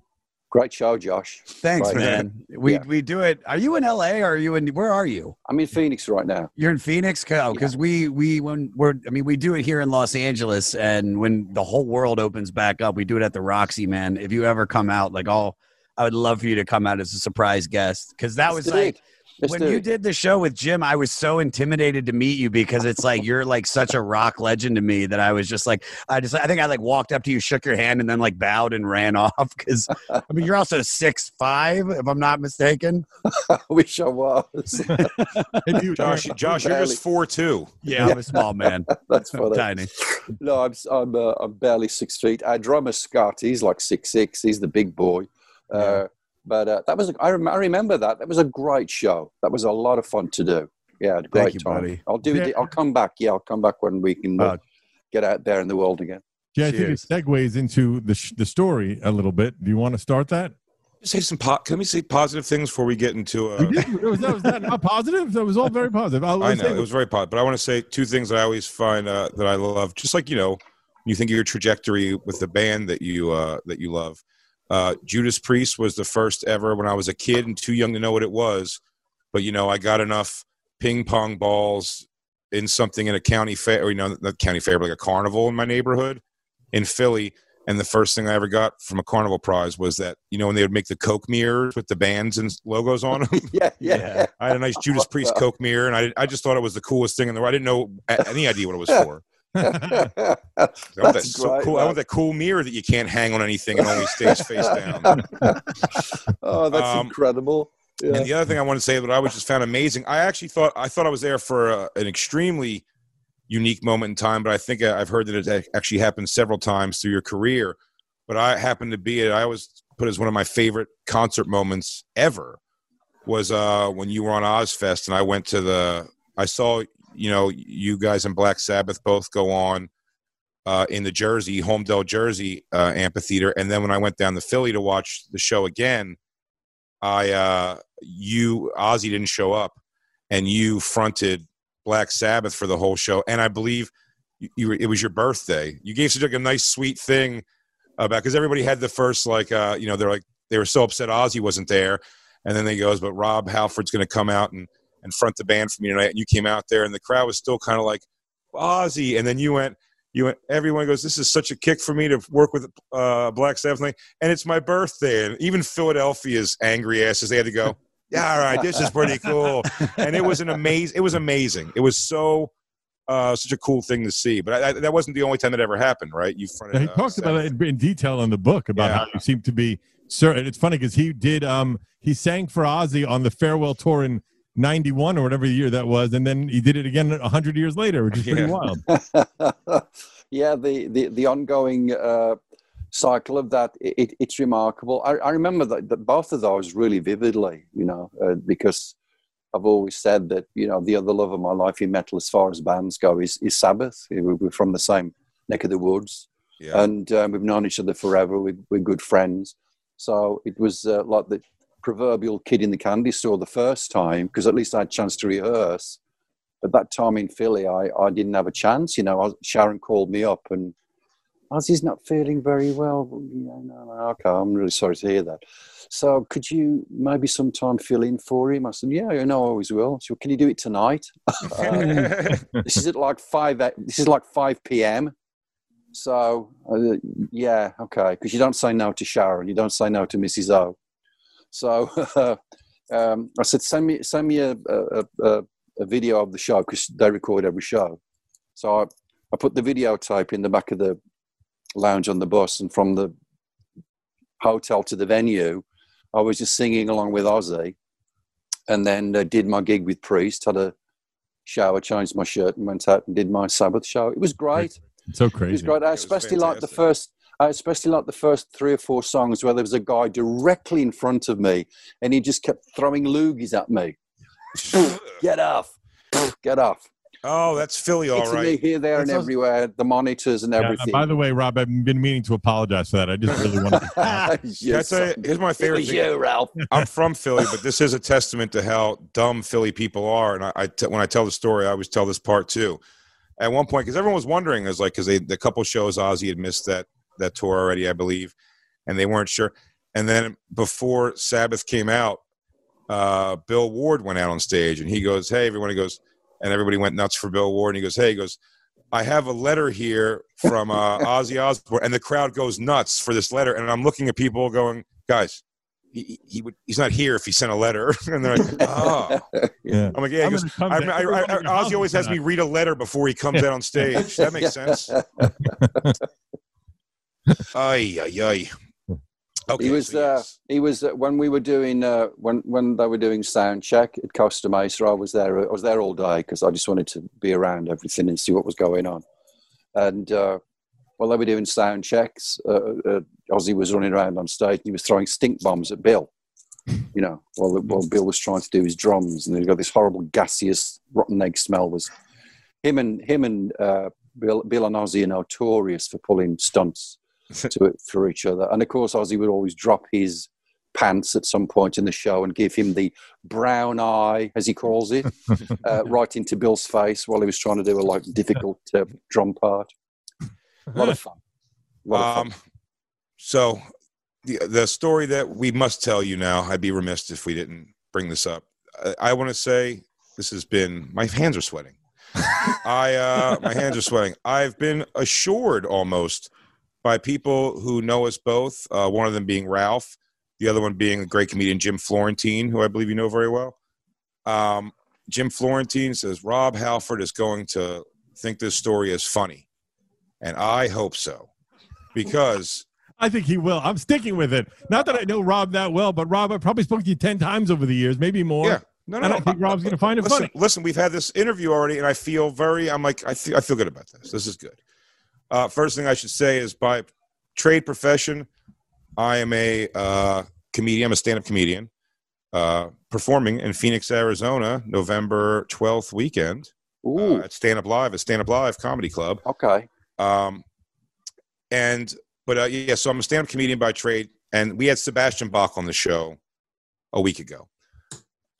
[SPEAKER 7] Great show, Josh.
[SPEAKER 6] Thanks,
[SPEAKER 7] Right.
[SPEAKER 6] man. We
[SPEAKER 7] Yeah.
[SPEAKER 6] we do it. Are you in LA or are you in where are you?
[SPEAKER 7] I'm in Phoenix right now.
[SPEAKER 6] You're in Phoenix, because we we when we're I mean we do it here in Los Angeles, and when the whole world opens back up, we do it at the Roxy. Man, if you ever come out, like all, I would love for you to come out as a surprise guest because that
[SPEAKER 7] Let's
[SPEAKER 6] was
[SPEAKER 7] do
[SPEAKER 6] like
[SPEAKER 7] it. Let's
[SPEAKER 6] when you did the show with Jim, I was so intimidated to meet you because it's like you're like such a rock legend to me that I was just like I just I think I like walked up to you, shook your hand, and then like bowed and ran [laughs] off because I mean you're also six five if I'm not mistaken.
[SPEAKER 7] I wish I was. [laughs]
[SPEAKER 3] You-
[SPEAKER 1] Josh, Josh, you're just four two.
[SPEAKER 6] Yeah, I'm a small man, [laughs]
[SPEAKER 7] That's funny.
[SPEAKER 6] tiny.
[SPEAKER 7] No, I'm I'm, uh, I'm barely six feet. Our drummer Scott, he's like six six. He's the big boy. Uh, but uh, that was a, I, rem- I remember that. That was a great show. That was a lot of fun to do. Yeah, I had a great
[SPEAKER 6] you,
[SPEAKER 7] time.
[SPEAKER 6] buddy.
[SPEAKER 7] I'll do it.
[SPEAKER 3] Yeah.
[SPEAKER 7] I'll come back. Yeah, I'll come back when we can uh,
[SPEAKER 6] Uh,
[SPEAKER 7] get out there in the world again.
[SPEAKER 3] Yeah, I think it segues into the sh- the story a little bit. Do you want to start that?
[SPEAKER 1] Say some. Po- can we say positive things before we get into?
[SPEAKER 3] We
[SPEAKER 1] Uh,
[SPEAKER 3] did. Was, that was that not positive. That was all very positive. I'll,
[SPEAKER 1] I know
[SPEAKER 3] say
[SPEAKER 1] it was very positive, but I want to say two things that I always find uh, that I love. Just like you know, you think of your trajectory with the band that you uh, that you love. Uh, Judas Priest was the first ever when I was a kid and too young to know what it was, but you know I got enough ping pong balls in something in a county fair, or you know not county fair, but like a carnival in my neighborhood in Philly. And the first thing I ever got from a carnival prize was that you know when they would make the Coke mirrors with the bands and logos on them. [laughs]
[SPEAKER 7] Yeah, yeah.
[SPEAKER 6] Yeah.
[SPEAKER 1] I had a nice Judas Priest [laughs] Coke mirror, and I, I just thought it was the coolest thing in the world. I didn't know any idea what it was [laughs] for. [laughs] I want that
[SPEAKER 7] That's
[SPEAKER 1] so
[SPEAKER 7] great,
[SPEAKER 1] cool. I want that cool mirror that you can't hang on anything and only stays face [laughs] down.
[SPEAKER 7] oh, that's
[SPEAKER 1] Um,
[SPEAKER 7] incredible. Yeah.
[SPEAKER 1] And the other thing I want to say that I was just found amazing. I actually thought I thought I was there for uh an extremely unique moment in time, but I think I- I've heard that it actually happened several times through your career. But I happened to be it. I always put as one of my favorite concert moments ever was uh, when you were on Ozzfest, and I went to the. I saw you know you guys and Black Sabbath both go on uh, in the Jersey Holmdel Jersey uh, amphitheater, and then when I went down to Philly to watch the show again, I uh, you Ozzy didn't show up, and you fronted Black Sabbath for the whole show, and I believe you, you it was your birthday. You gave such like a nice sweet thing about because everybody had the first like uh, you know they're like they were so upset Ozzy wasn't there, and then they goes but Rob Halford's going to come out and and front the band for me tonight, and you came out there, and the crowd was still kind of like Ozzy, and then you went. You went, everyone goes, This is such a kick for me to work with uh, Black Sabbath, and it's my birthday. And even Philadelphia's angry asses, they had to go, [laughs] Yeah, all right, this is pretty cool. And it was an amazing, it was amazing. It was so, uh, such a cool thing to see. But I, I, that wasn't the only time that ever happened, right? You fronted.
[SPEAKER 3] he
[SPEAKER 1] uh,
[SPEAKER 3] talks about it in detail in the book about
[SPEAKER 1] Yeah.
[SPEAKER 3] how you seem to be certain. It's funny because he did. Um, he sang for Ozzy on the farewell tour in '91 or whatever year that was, and then he did it again hundred years later, which is pretty
[SPEAKER 1] Yeah.
[SPEAKER 3] wild. [laughs]
[SPEAKER 7] yeah, the, the, the ongoing uh, cycle of that, it, it's remarkable. I, I remember that, that both of those really vividly, you know, uh, because I've always said that, you know, the other love of my life in metal as far as bands go is, is Sabbath. We- We're from the same neck of the woods
[SPEAKER 1] Yeah.
[SPEAKER 7] and um, we've known each other forever. We, we're good friends. So it was uh, like the proverbial kid in the candy store the first time, because at least I had a chance to rehearse. But that time in Philly, I, I didn't have a chance. You know, I, Sharon called me up and Ozzy's not feeling very well. Well, Yeah, no, no, okay, I'm really sorry to hear that. So could you maybe sometime fill in for him? I said, yeah, I know, I always will. She said, can you do it tonight? [laughs] [laughs] This is at like five. This is like five p.m. So uh, yeah, okay, because you don't say no to Sharon, you don't say no to Mrs. O. So [laughs] um, I said, send me send me a, a, a, a video of the show because they record every show. So I, I put the videotape in the back of the lounge on the bus, and from the hotel to the venue, I was just singing along with Ozzy, and then uh, did my gig with Priest. Had a shower, changed my shirt, and went out and did my Sabbath show. It was great.
[SPEAKER 3] It's so
[SPEAKER 7] It was great. I
[SPEAKER 1] was
[SPEAKER 7] especially like the first. I especially like the first three or four songs where there was a guy directly in front of me, and he just kept throwing loogies at me. [laughs] Get off! [laughs] Get off!
[SPEAKER 1] oh, that's Philly, all
[SPEAKER 7] It's me here, there, and
[SPEAKER 6] It's
[SPEAKER 7] everywhere. The monitors and
[SPEAKER 3] Yeah,
[SPEAKER 7] everything.
[SPEAKER 3] by the way, Rob, I've been meaning to apologize for that. I just really want to. [laughs]
[SPEAKER 7] You're
[SPEAKER 1] Can I tell you,
[SPEAKER 7] so-
[SPEAKER 1] here's my favorite
[SPEAKER 7] was
[SPEAKER 1] thing.
[SPEAKER 7] you, Ralph.
[SPEAKER 1] I'm from Philly, but this is a testament to how dumb Philly people are. And I, I t- when I tell the story, I always tell this part too. At one point, because everyone was wondering, is like because they the couple shows Ozzy had missed that that tour already, I believe, and they weren't sure. And then before Sabbath came out, uh, Bill Ward went out on stage and he goes, Hey, everyone, he goes, and everybody went nuts for Bill Ward. And he goes, Hey, he goes, I have a letter here from uh, [laughs] Ozzy Osbourne, and the crowd goes nuts for this letter. And I'm looking at people going, Guys, he, he would he's not here if he sent a letter. [laughs] and they're like, [laughs] Oh,
[SPEAKER 3] Yeah.
[SPEAKER 1] I'm like, Yeah, he
[SPEAKER 3] I'm
[SPEAKER 1] goes, I, I, I, I,
[SPEAKER 3] in your house
[SPEAKER 1] Ozzy always has me read a letter before he comes out on stage. That makes sense. Ay, ay, ay. Okay,
[SPEAKER 7] he was
[SPEAKER 1] so
[SPEAKER 7] uh,
[SPEAKER 1] yes.
[SPEAKER 7] he was uh, when we were doing uh, when when they were doing sound check at Costa Mesa. I was there. I was there all day because I just wanted to be around everything and see what was going on. And uh, while they were doing sound checks, uh, uh, Ozzy was running around on stage. And he was throwing stink bombs at Bill. You know, while while Bill was trying to do his drums, and he got this horrible gaseous rotten egg smell. Was him and him and uh, Bill Bill and Ozzy are notorious for pulling stunts to it for each other. And of course, Ozzy would always drop his pants at some point in the show and give him the brown eye, as he calls it, [laughs] uh, right into Bill's face while he was trying to do a like difficult uh, drum part. A lot of fun. A lot of fun.
[SPEAKER 1] Um, so the the story that we must tell you now, I'd be remiss if we didn't bring this up. I, I want to say this has been my hands are sweating. [laughs] I uh, my hands are sweating. I've been assured almost by people who know us both. Uh, one of them being Ralph, the other one being a great comedian Jim Florentine, who I believe you know very well. Um, Jim Florentine says Rob Halford is going to think this story is funny, and I hope so because [laughs]
[SPEAKER 3] I think he will. I'm sticking with it. Not that I know Rob that well, but Rob, I've probably spoke to you 10 times over the years, maybe more.
[SPEAKER 1] Yeah. No, no,
[SPEAKER 3] and
[SPEAKER 1] no.
[SPEAKER 3] I think Rob's going to find it
[SPEAKER 1] listen,
[SPEAKER 3] funny.
[SPEAKER 1] Listen, we've had this interview already, and I feel very. I'm like, I feel, I feel good about this. This is good. Uh, first thing I should say is by trade profession, I am a uh, comedian. I'm a stand-up comedian, uh, performing in Phoenix, Arizona, November 12th weekend uh, at Stand Up Live, at Stand Up Live Comedy Club.
[SPEAKER 7] okay.
[SPEAKER 1] Um, and but uh, yeah, so I'm a stand-up comedian by trade, and we had Sebastian Bach on the show a week ago.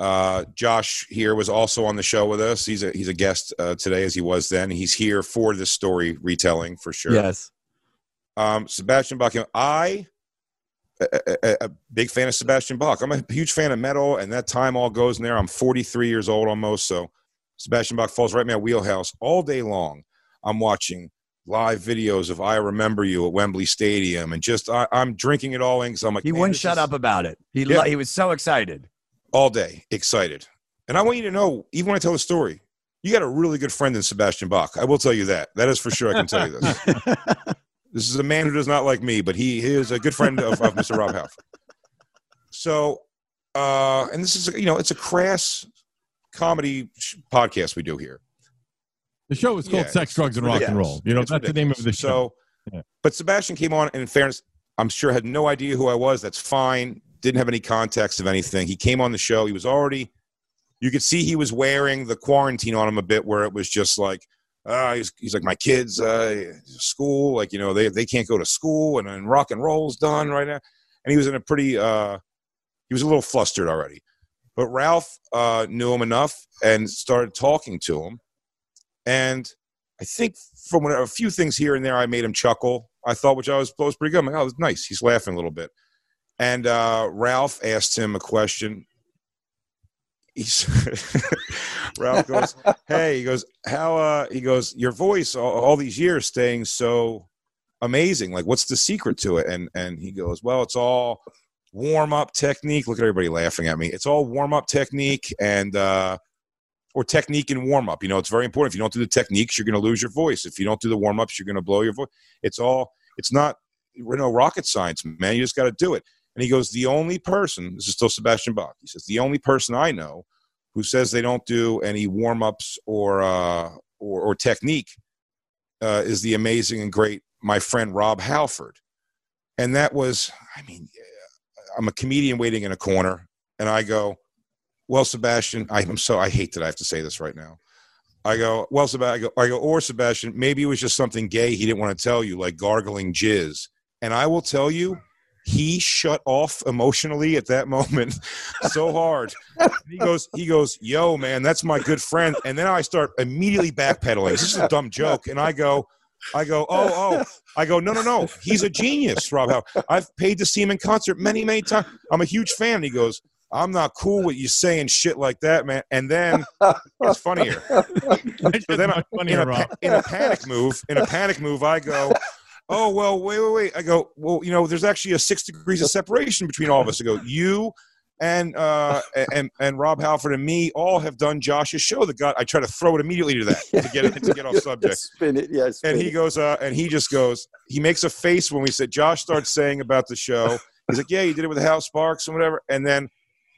[SPEAKER 1] Uh, Josh here was also on the show with us. He's a he's a guest uh, today, as he was then. He's here for this story retelling for sure.
[SPEAKER 6] Yes.
[SPEAKER 1] Um, Sebastian Bach. I a, a, a big fan of Sebastian Bach. I'm a huge fan of metal, and that time all goes in there. I'm 43 years old almost, so Sebastian Bach falls right in my wheelhouse all day long. I'm watching live videos of "I Remember You" at Wembley Stadium, and just I, I'm drinking it all in. So I'm like,
[SPEAKER 6] He
[SPEAKER 1] "Man,
[SPEAKER 6] wouldn't shut
[SPEAKER 1] is
[SPEAKER 6] up about it. He
[SPEAKER 1] Yeah.
[SPEAKER 6] lo- he was so excited.
[SPEAKER 1] All day, excited. And I want you to know, even when I tell the story, you got a really good friend in Sebastian Bach. I will tell you that. That is for sure. I can tell you this. [laughs] This is a man who does not like me, but he, he is a good friend of, of Mr. Rob Halford. So, uh, and this is, you know, it's a crass comedy sh- podcast we do here.
[SPEAKER 3] The show is called
[SPEAKER 1] Yeah,
[SPEAKER 3] Sex, Drugs, and
[SPEAKER 1] it's
[SPEAKER 3] Rock and. Roll. You know,
[SPEAKER 1] It's
[SPEAKER 3] that's the name of the show.
[SPEAKER 1] So,
[SPEAKER 3] Yeah.
[SPEAKER 1] but Sebastian came on, and in fairness, I'm sure had no idea who I was. That's fine. Didn't have any context of anything. He came on the show. He was already, you could see he was wearing the quarantine on him a bit, where it was just like, uh, he's, he's like, my kids, uh, school, like, you know, they, they can't go to school and, and rock and roll's done right now. And he was in a pretty, uh, he was a little flustered already. But Ralph uh, knew him enough and started talking to him. And I think from a few things here and there, I made him chuckle. I thought, which I was, was pretty good. I'm like, oh, nice. He's laughing a little bit. And uh, Ralph asked him a question. He's [laughs] Ralph goes, "Hey," he goes, "How?" Uh, he goes, "Your voice all, all these years staying so amazing. Like, what's the secret to it?" And and he goes, "Well, it's all warm up technique. Look at everybody laughing at me. It's all warm up technique and." uh or technique and warm up. You know, it's very important. If you don't do the techniques, you're going to lose your voice. If you don't do the warm ups, you're going to blow your voice. It's all, it's not, you know, rocket science, man. You just got to do it. And he goes, the only person, this is still Sebastian Bach. He says, the only person I know who says they don't do any warm ups or, uh, or, or technique uh, is the amazing and great, my friend Rob Halford. And that was, I mean, I'm a comedian waiting in a corner, and I go, well, Sebastian, I, I'm so I hate that I have to say this right now. I go, well, Sebastian, I go, I go, or Sebastian, maybe it was just something gay he didn't want to tell you, like gargling jizz. And I will tell you, he shut off emotionally at that moment [laughs] so hard. he goes, he goes, yo, man, that's my good friend. And then I start immediately backpedaling. This is a dumb joke. And I go, I go, oh, oh. I go, no, no, no. He's a genius, Rob Howe. I've paid to see him in concert many, many times. I'm a huge fan. And he goes, I'm not cool with you saying shit like that, man. And then it's funnier. [laughs] So then I, in, a, in a panic move, in a panic move, I go, oh well, wait, wait, wait. I go, well, you know, there's actually a six degrees of separation between all of us. I go, you and uh and and Rob Halford and me all have done Josh's show. The guy I try to throw it immediately to that to get it to get off [laughs] subject.
[SPEAKER 7] Spin it, yeah. spin
[SPEAKER 1] And he
[SPEAKER 7] it.
[SPEAKER 1] goes, uh, and he just goes, he makes a face when we said Josh starts saying about the show. He's like, yeah, you did it with Hal Sparks and whatever. And then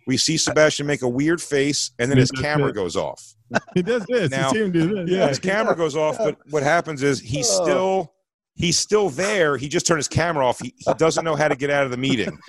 [SPEAKER 1] we see Sebastian make a weird face, and then his camera goes off. [laughs]
[SPEAKER 3] He does this.
[SPEAKER 1] Now-
[SPEAKER 3] you do this. Yeah.
[SPEAKER 1] His camera goes off, but what happens is he's still he's still there. He just turned his camera off. He, he doesn't know how to get out of the meeting. [laughs]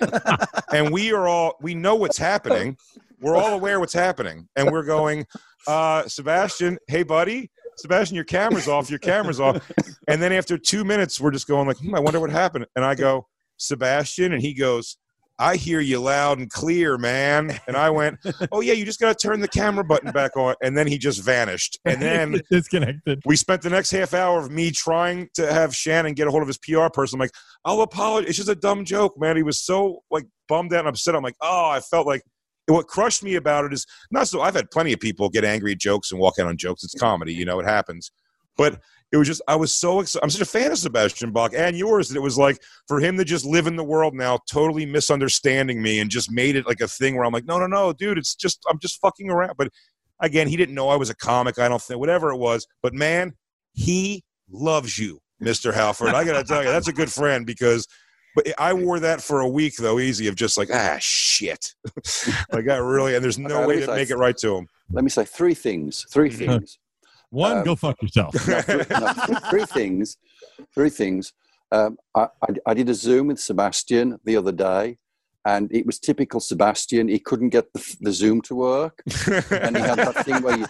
[SPEAKER 1] And we are all we know what's happening. We're all aware what's happening. And we're going, uh, Sebastian, hey buddy, Sebastian, your camera's off, your camera's off. And then after two minutes, we're just going like, hmm, I wonder what happened. And I go, Sebastian, and he goes, I hear you loud and clear, man. And I went, Oh yeah, you just gotta turn the camera button back on. And then he just vanished. And then [laughs]
[SPEAKER 3] disconnected.
[SPEAKER 1] we spent the next half hour of me trying to have Shannon get a hold of his PR person. I'm like, I'll apologize. It's just a dumb joke, man. He was so like bummed out and upset. I'm like, oh, I felt like what crushed me about it is not so. I've had plenty of people get angry at jokes and walk out on jokes. It's comedy, you know, it happens. But it was just I was so excited. I'm such a fan of Sebastian Bach and yours that it was like for him to just live in the world now, totally misunderstanding me and just made it like a thing where I'm like, no, no, no, dude, it's just I'm just fucking around. But again, he didn't know I was a comic. I don't think whatever it was. But man, he loves you, Mr. Halford. I gotta tell you, that's a good friend because. But I wore that for a week though, easy of just like ah shit, [laughs] like I really and there's [laughs] no
[SPEAKER 7] Okay,
[SPEAKER 1] way to
[SPEAKER 7] me
[SPEAKER 1] make it right to him.
[SPEAKER 7] Let me say three things. Three
[SPEAKER 1] Mhm.
[SPEAKER 7] things.
[SPEAKER 3] One,
[SPEAKER 7] Um,
[SPEAKER 3] go fuck yourself. [laughs]
[SPEAKER 7] no, three, no, three, things. Three things. Um, I, I, I did a Zoom with Sebastian the other day, and it was typical Sebastian. He couldn't get the, the Zoom to work, [laughs] and he had that thing where you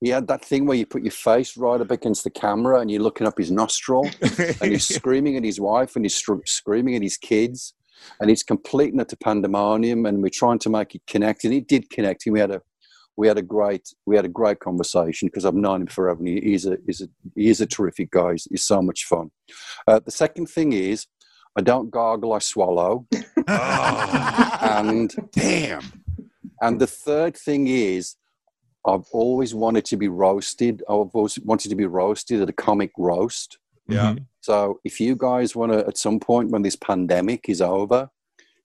[SPEAKER 7] he had that thing where you put your face right up against the camera and you're looking up his nostril, and he's [laughs] screaming at his wife and he's screaming at his kids, and he's complete and utter pandemonium. And we're trying to make it connect, and it did connect. And we had a we had a great we had a great conversation because I've known him forever. And he, he's a he's a he is a terrific guy. He's, he's so much fun. Uh, the second thing is, I don't gargle, I swallow.
[SPEAKER 1] Oh, [laughs]
[SPEAKER 7] And
[SPEAKER 1] damn.
[SPEAKER 7] and the third thing is, I've always wanted to be roasted. I've always wanted to be roasted at a comic roast.
[SPEAKER 1] Yeah.
[SPEAKER 3] Mhm.
[SPEAKER 7] So if you guys want to, at some point when this pandemic is over,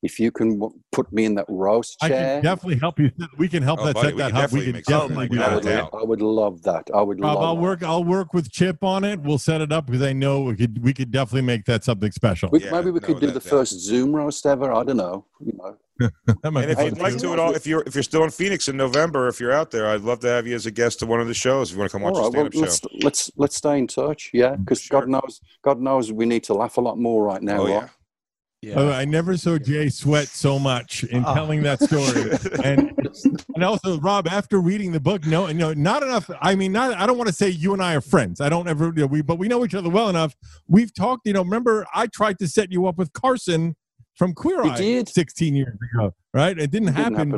[SPEAKER 7] if you can w- put me in that roast chair, I
[SPEAKER 3] can definitely help you. We can help
[SPEAKER 1] Oh,
[SPEAKER 3] that
[SPEAKER 1] buddy,
[SPEAKER 3] set
[SPEAKER 1] we
[SPEAKER 3] that up. We can definitely
[SPEAKER 1] like
[SPEAKER 3] do
[SPEAKER 1] that.
[SPEAKER 7] I
[SPEAKER 3] that.
[SPEAKER 7] would. I would love that. I would
[SPEAKER 3] Rob,
[SPEAKER 7] love
[SPEAKER 3] I'll
[SPEAKER 7] that.
[SPEAKER 3] work. I'll work with Chip on it. We'll set it up because I know we could. We could definitely make that something special.
[SPEAKER 7] We-
[SPEAKER 1] Yeah,
[SPEAKER 7] maybe we
[SPEAKER 1] no,
[SPEAKER 7] could do
[SPEAKER 1] that-
[SPEAKER 7] the
[SPEAKER 1] that-
[SPEAKER 7] first Zoom roast ever. I don't know. You know, [laughs]
[SPEAKER 3] That might
[SPEAKER 1] And if
[SPEAKER 3] be
[SPEAKER 1] you'd
[SPEAKER 3] fun
[SPEAKER 1] like
[SPEAKER 3] too.
[SPEAKER 1] to at all, if you're if you're still in Phoenix in November, if you're out there, I'd love to have you as a guest to one of the shows. If you want to come watch
[SPEAKER 7] all
[SPEAKER 1] a
[SPEAKER 7] right. Well,
[SPEAKER 1] stand-up
[SPEAKER 7] let's
[SPEAKER 1] show.
[SPEAKER 7] let's let's stay in touch. Yeah, because
[SPEAKER 1] Sure.
[SPEAKER 7] God knows, God knows, we need to laugh a lot more right now.
[SPEAKER 1] Oh
[SPEAKER 7] right?
[SPEAKER 1] yeah.
[SPEAKER 6] Yeah.
[SPEAKER 3] Oh, I never saw Jay sweat so much in
[SPEAKER 6] Oh.
[SPEAKER 3] telling that story, [laughs] and and also Rob, after reading the book, no, no, not enough. I mean, not. I don't want to say you and I are friends. I don't ever. You know, we, but we know each other well enough. We've talked. You know, remember I tried to set you up with Carson from Queer Eye
[SPEAKER 7] did.
[SPEAKER 3] 16 years ago, right? It didn't,
[SPEAKER 7] It didn't
[SPEAKER 3] happen,
[SPEAKER 7] happen.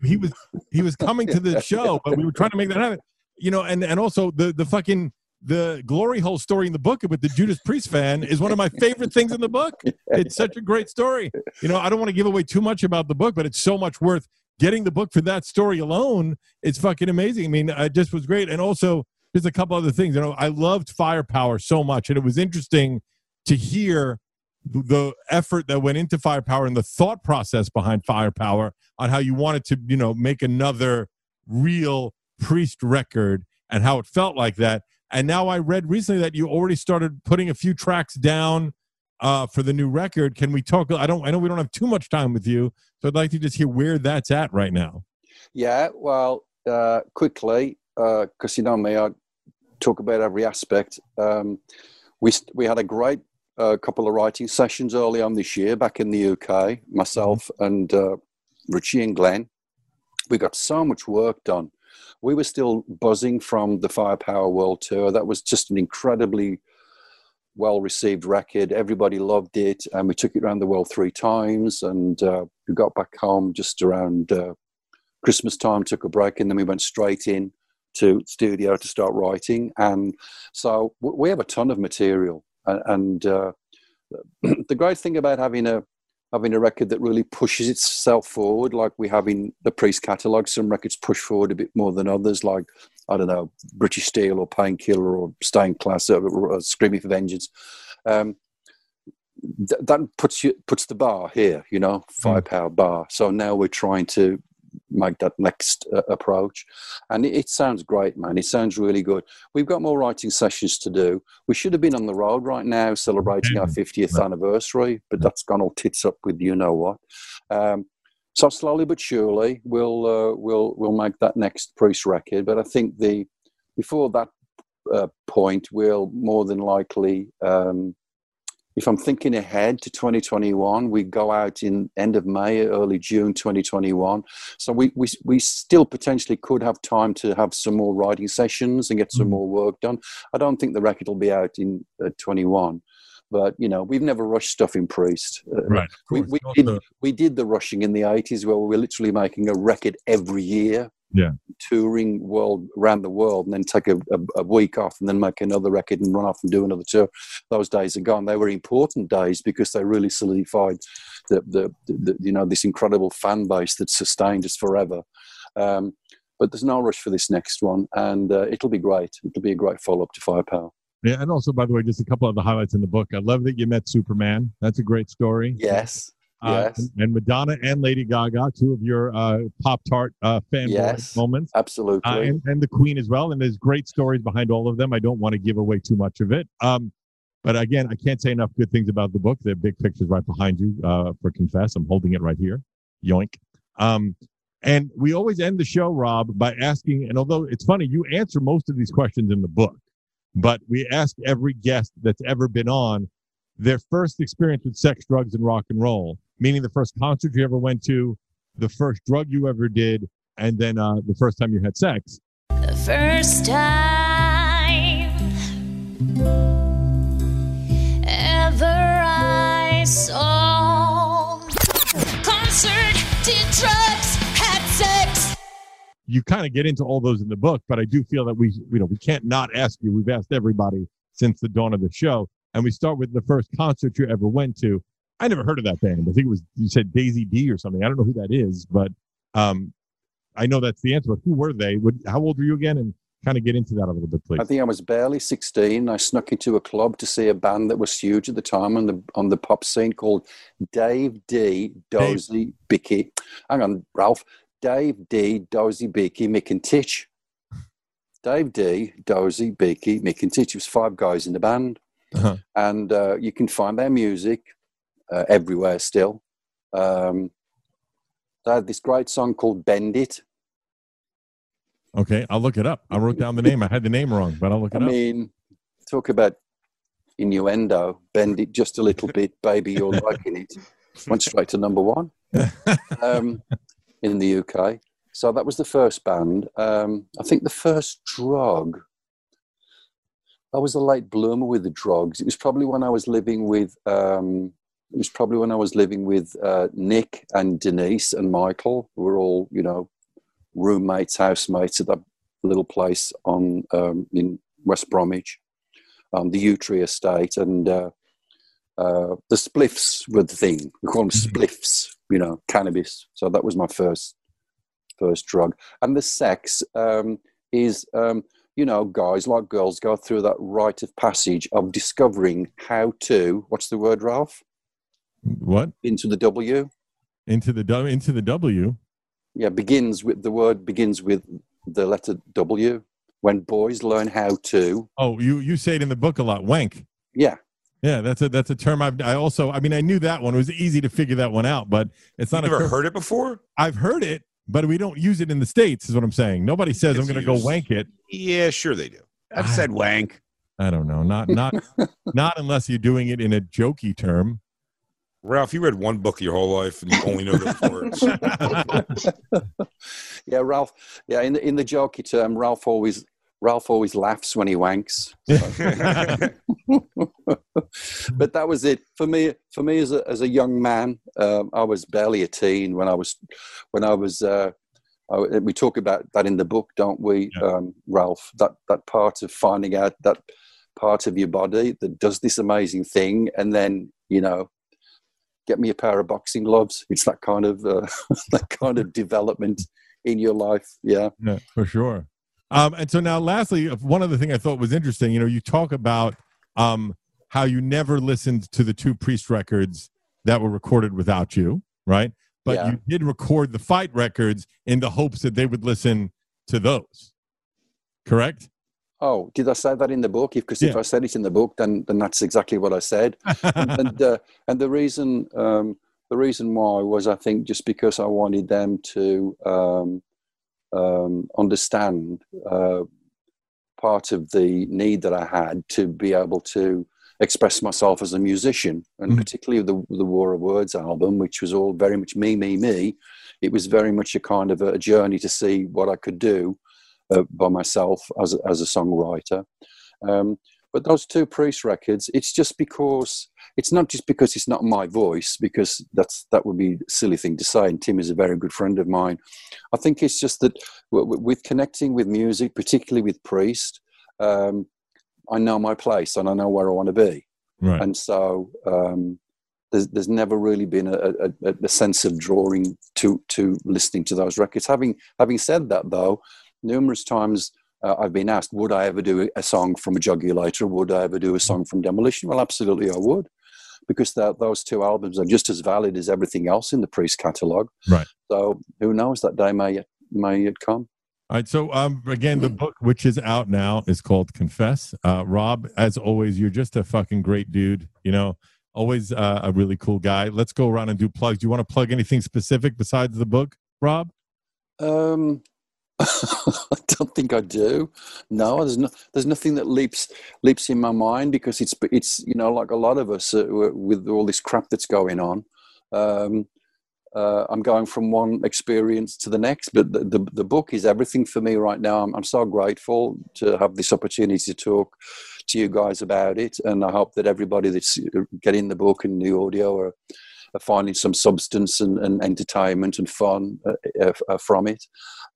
[SPEAKER 3] but he was he was coming to the [laughs] show, but we were trying to make that happen. You know, and and also the the fucking the glory hole story in the book with the Judas Priest fan is one of my favorite things in the book. It's such a great story. You know, I don't want to give away too much about the book, but it's so much worth getting the book for that story alone. It's fucking amazing. I mean, uh, it just was great. And also, there's a couple other things. You know, I loved Firepower so much, and it was interesting to hear the effort that went into Firepower and the thought process behind Firepower on how you wanted to, you know, make another real priest record and how it felt like that. And now I read recently that you already started putting a few tracks down uh, for the new record. Can we talk? I don't. I know we don't have too much time with you, so I'd like to just hear where that's at right now.
[SPEAKER 7] Yeah, well, uh, quickly, because you know me, I talk about every aspect. Um, we we had a great uh, couple of writing sessions early on this year back in the UK. Myself and uh, Richie and Glenn, we got so much work done. We were still buzzing from the Firepower World Tour. That was just an incredibly well received record. Everybody loved it, and we took it around the world three times. And uh, we got back home just around uh, Christmas time, took a break, and then we went straight in to studio to start writing, and so we have a ton of material. And uh, [clears throat] the great thing about having a having a record that really pushes itself forward, like we have in the Priest catalogue, some records push forward a bit more than others, like I don't know, British Steel or Painkiller or Stained Class or, or Screaming for Vengeance. Um, th- that puts you puts the bar here, you know, firepower bar. So now we're trying to make that next uh, approach, and it, it sounds great, man. It sounds really good. We've got more writing sessions to do. We should have been on the road right now, celebrating our fiftieth anniversary, but that's gone all tits up with you know what. Um, so slowly but surely, we'll uh, we'll we'll make that next priest record. But I think the before that uh, point, we'll more than likely, um, if I'm thinking ahead to 2021, we go out in end of May, early June 2021. So we we we still potentially could have time to have some more writing sessions and get some
[SPEAKER 3] Mhm.
[SPEAKER 7] more work done. I don't think the record will be out in uh, 21. But you know, we've never rushed stuff in Priest. Uh,
[SPEAKER 3] Right.
[SPEAKER 7] We, we, did, we did the rushing in the 80s where we were literally making a record every year
[SPEAKER 3] Yeah.
[SPEAKER 7] touring world around the world and then take a, a, a week off and then make another record and run off and do another tour those days are gone they were important days because they really solidified the, the, the, you know this incredible fan base that sustained us forever um, but there's no rush for this next one and uh, it'll be great it'll be a great follow-up to firepower
[SPEAKER 3] Yeah, and also, by the way, just a couple of the highlights in the book. I love that you met Superman. That's a great story.
[SPEAKER 7] yes yes
[SPEAKER 3] and- and Madonna and Lady Gaga, two of your uh, Pop Tart uh, fanboy
[SPEAKER 7] Yes.
[SPEAKER 3] moments.
[SPEAKER 7] absolutely
[SPEAKER 3] Uh, and, and the Queen as well. And there's great stories behind all of them. I don't want to give away too much of it. Um, but again, I can't say enough good things about the book. The big pictures right behind you uh, for Confess. I'm holding it right here. Yoink. Um, and we always end the show, Rob, by asking, and although it's funny, you answer most of these questions in the book, but we ask every guest that's ever been on their first experience with sex, drugs, and rock and roll, meaning the first concert you ever went to, the first drug you ever did, and then uh, the first time you had sex.
[SPEAKER 5] The first time ever I saw concert, did drugs, had sex.
[SPEAKER 3] You kind of get into all those in the book, but I do feel that we, you know, we can't not ask you. We've asked everybody since the dawn of the show, and we start with the first concert you ever went to. I never heard of that band. I think it was you said Daisy D or something. I don't know who that is, but um, I know that's the answer. But who were they? What, how old were you again? And kind of get into that a little bit, please.
[SPEAKER 7] I think I was barely 16. I snuck into a club to see a band that was huge at the time on the on the pop scene called Dave Dee, Dozy, Beaky. Hang on, Ralph. Dave Dee, Dozy, Beaky, Mick and Tich. Dave Dee, Dozy, Beaky, Mick and Tich. It was five guys in the band.
[SPEAKER 3] Uh-huh.
[SPEAKER 7] And uh, you can find their music uh, everywhere still. Um, they had this great song called Bend It.
[SPEAKER 3] Okay, I'll look it up. I wrote down the name. I had the name wrong, but I'll look
[SPEAKER 7] I
[SPEAKER 3] it up.
[SPEAKER 7] I mean, talk about innuendo. Bend it just a little bit, baby. You're liking it. [laughs] Went straight to number one um, in the UK. So that was the first band. Um, I think the first drug. I was a late bloomer with the drugs. It was probably when I was living with. Um, it was probably when I was living with uh, Nick and Denise and Michael. We were all, you know, roommates, housemates at that little place on um, in West Bromwich, um, the Utri estate, and uh, uh, the spliffs were the thing. We call them spliffs, you know, cannabis. So that was my first first drug, and the sex um, is. Um, you know, guys like girls go through that rite of passage of discovering how to, what's the word, Ralph?
[SPEAKER 3] What
[SPEAKER 7] Into the W.
[SPEAKER 3] into the W into the W?
[SPEAKER 7] Yeah, begins with the word begins with the letter W. When boys learn how to,
[SPEAKER 3] Oh, you you say it in the book a lot. Wank.
[SPEAKER 7] yeah,
[SPEAKER 3] Yeah, that's a that's a term I've I also I mean I knew that one. It was easy to figure that one out, but it's not
[SPEAKER 1] You
[SPEAKER 3] a
[SPEAKER 1] never
[SPEAKER 3] term.
[SPEAKER 1] heard it before?
[SPEAKER 3] I've heard it, but we don't use it in the states. Is what I'm saying. Nobody says I'm going to go
[SPEAKER 1] used.
[SPEAKER 3] wank it.
[SPEAKER 1] Yeah, sure they do.
[SPEAKER 6] I've said wank.
[SPEAKER 3] I don't know. Not not [laughs] not unless you're doing it in a jokey term.
[SPEAKER 1] Ralph, you read one book your whole life and you only know those words. [laughs]
[SPEAKER 7] yeah, Ralph. Yeah, in the in the jokey term, Ralph always Ralph always laughs when he wanks. [laughs] but that was it for me. For me, as a as a young man, um, I was barely a teen when I was when I was uh, oh, we talk about that in the book, don't we,
[SPEAKER 3] Yeah.
[SPEAKER 7] um, Ralph? That that part of finding out that part of your body that does this amazing thing, and then you know, get me a pair of boxing gloves. It's that kind of uh, [laughs] that kind of development in your life. Yeah.
[SPEAKER 3] Yeah, for sure. Um, and so now, lastly, uh, one other thing I thought was interesting. You know, you talk about um, how you never listened to the two priest records that were recorded without you, right? But
[SPEAKER 7] Yeah.
[SPEAKER 3] you did record the fight records in the hopes that they would listen to those. Correct?
[SPEAKER 7] Oh, did I say that in the book? Because if
[SPEAKER 3] Yeah.
[SPEAKER 7] I said it in the book, then then that's exactly what I said. and [laughs] and, uh, and the reason um, the reason why was I think just because I wanted them to um, um, understand uh, part of the need that I had to be able to express myself as a musician, and
[SPEAKER 3] Mhm.
[SPEAKER 7] particularly the the War of Words album, which was all very much me, me, me. It was very much a kind of a journey to see what I could do uh, by myself as a, as a songwriter. Um, but those two Priest records, it's just because it's not just because it's not my voice, because that's that would be a silly thing to say. And Tim is a very good friend of mine. I think it's just that with connecting with music, particularly with Priest, um, I know my place and I know where I want to be,
[SPEAKER 3] Right.
[SPEAKER 7] and so um, there's there's never really been a, a, a- a sense of drawing to to listening to those records. Having having said that, though, numerous times uh, I've been asked, would I ever do a song from a Jugulator? Would I ever do a song from Demolition? Well, absolutely, I would, because that, those two albums are just as valid as everything else in the Priest catalogue.
[SPEAKER 3] Right.
[SPEAKER 7] So who knows? That day may yet, may yet come.
[SPEAKER 3] All right. So, um, again, the book which is out now is called Confess. Uh, Rob, as always, you're just a fucking great dude. You know, always uh, a really cool guy. Let's go around and do plugs. Do you want to plug anything specific besides the book, Rob?
[SPEAKER 7] Um, I [laughs] don't think I do. No, there's no, there's nothing that leaps leaps in my mind because it's it's you know like a lot of us uh, with all this crap that's going on. Um, uh, I'm going from one experience to the next, but the, the, the book is everything for me right now. I'm, I'm so grateful to have this opportunity to talk to you guys about it, and I hope that everybody that's uh, getting the book and the audio are, are finding some substance and, and entertainment and fun uh, uh, uh, from it.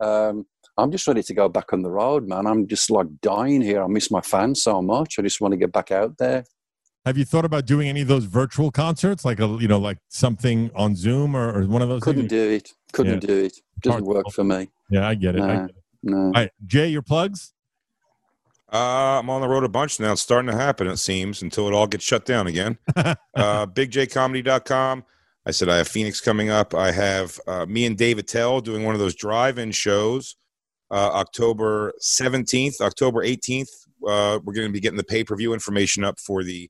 [SPEAKER 7] Um, I'm just ready to go back on the road, man. I'm just like dying here. I miss my fans so much. I just want to get back out there.
[SPEAKER 3] Have you thought about doing any of those virtual concerts, like a you know, like something on Zoom or, or one of those?
[SPEAKER 7] Couldn't
[SPEAKER 3] things?
[SPEAKER 7] do it. Couldn't do it. Doesn't
[SPEAKER 3] Hard.
[SPEAKER 7] work for me.
[SPEAKER 3] Yeah, I get it. I
[SPEAKER 7] No.
[SPEAKER 3] get it.
[SPEAKER 7] No.
[SPEAKER 3] All right, Jay, your plugs.
[SPEAKER 1] Uh, I'm on the road a bunch now. It's starting to happen, it seems, until it all gets shut down again. [laughs] uh, BigJComedy.com. I said I have Phoenix coming up. I have uh, me and Dave Attell doing one of those drive-in shows. Uh, October 17th, October 18th. Uh, we're going to be getting the pay-per-view information up for the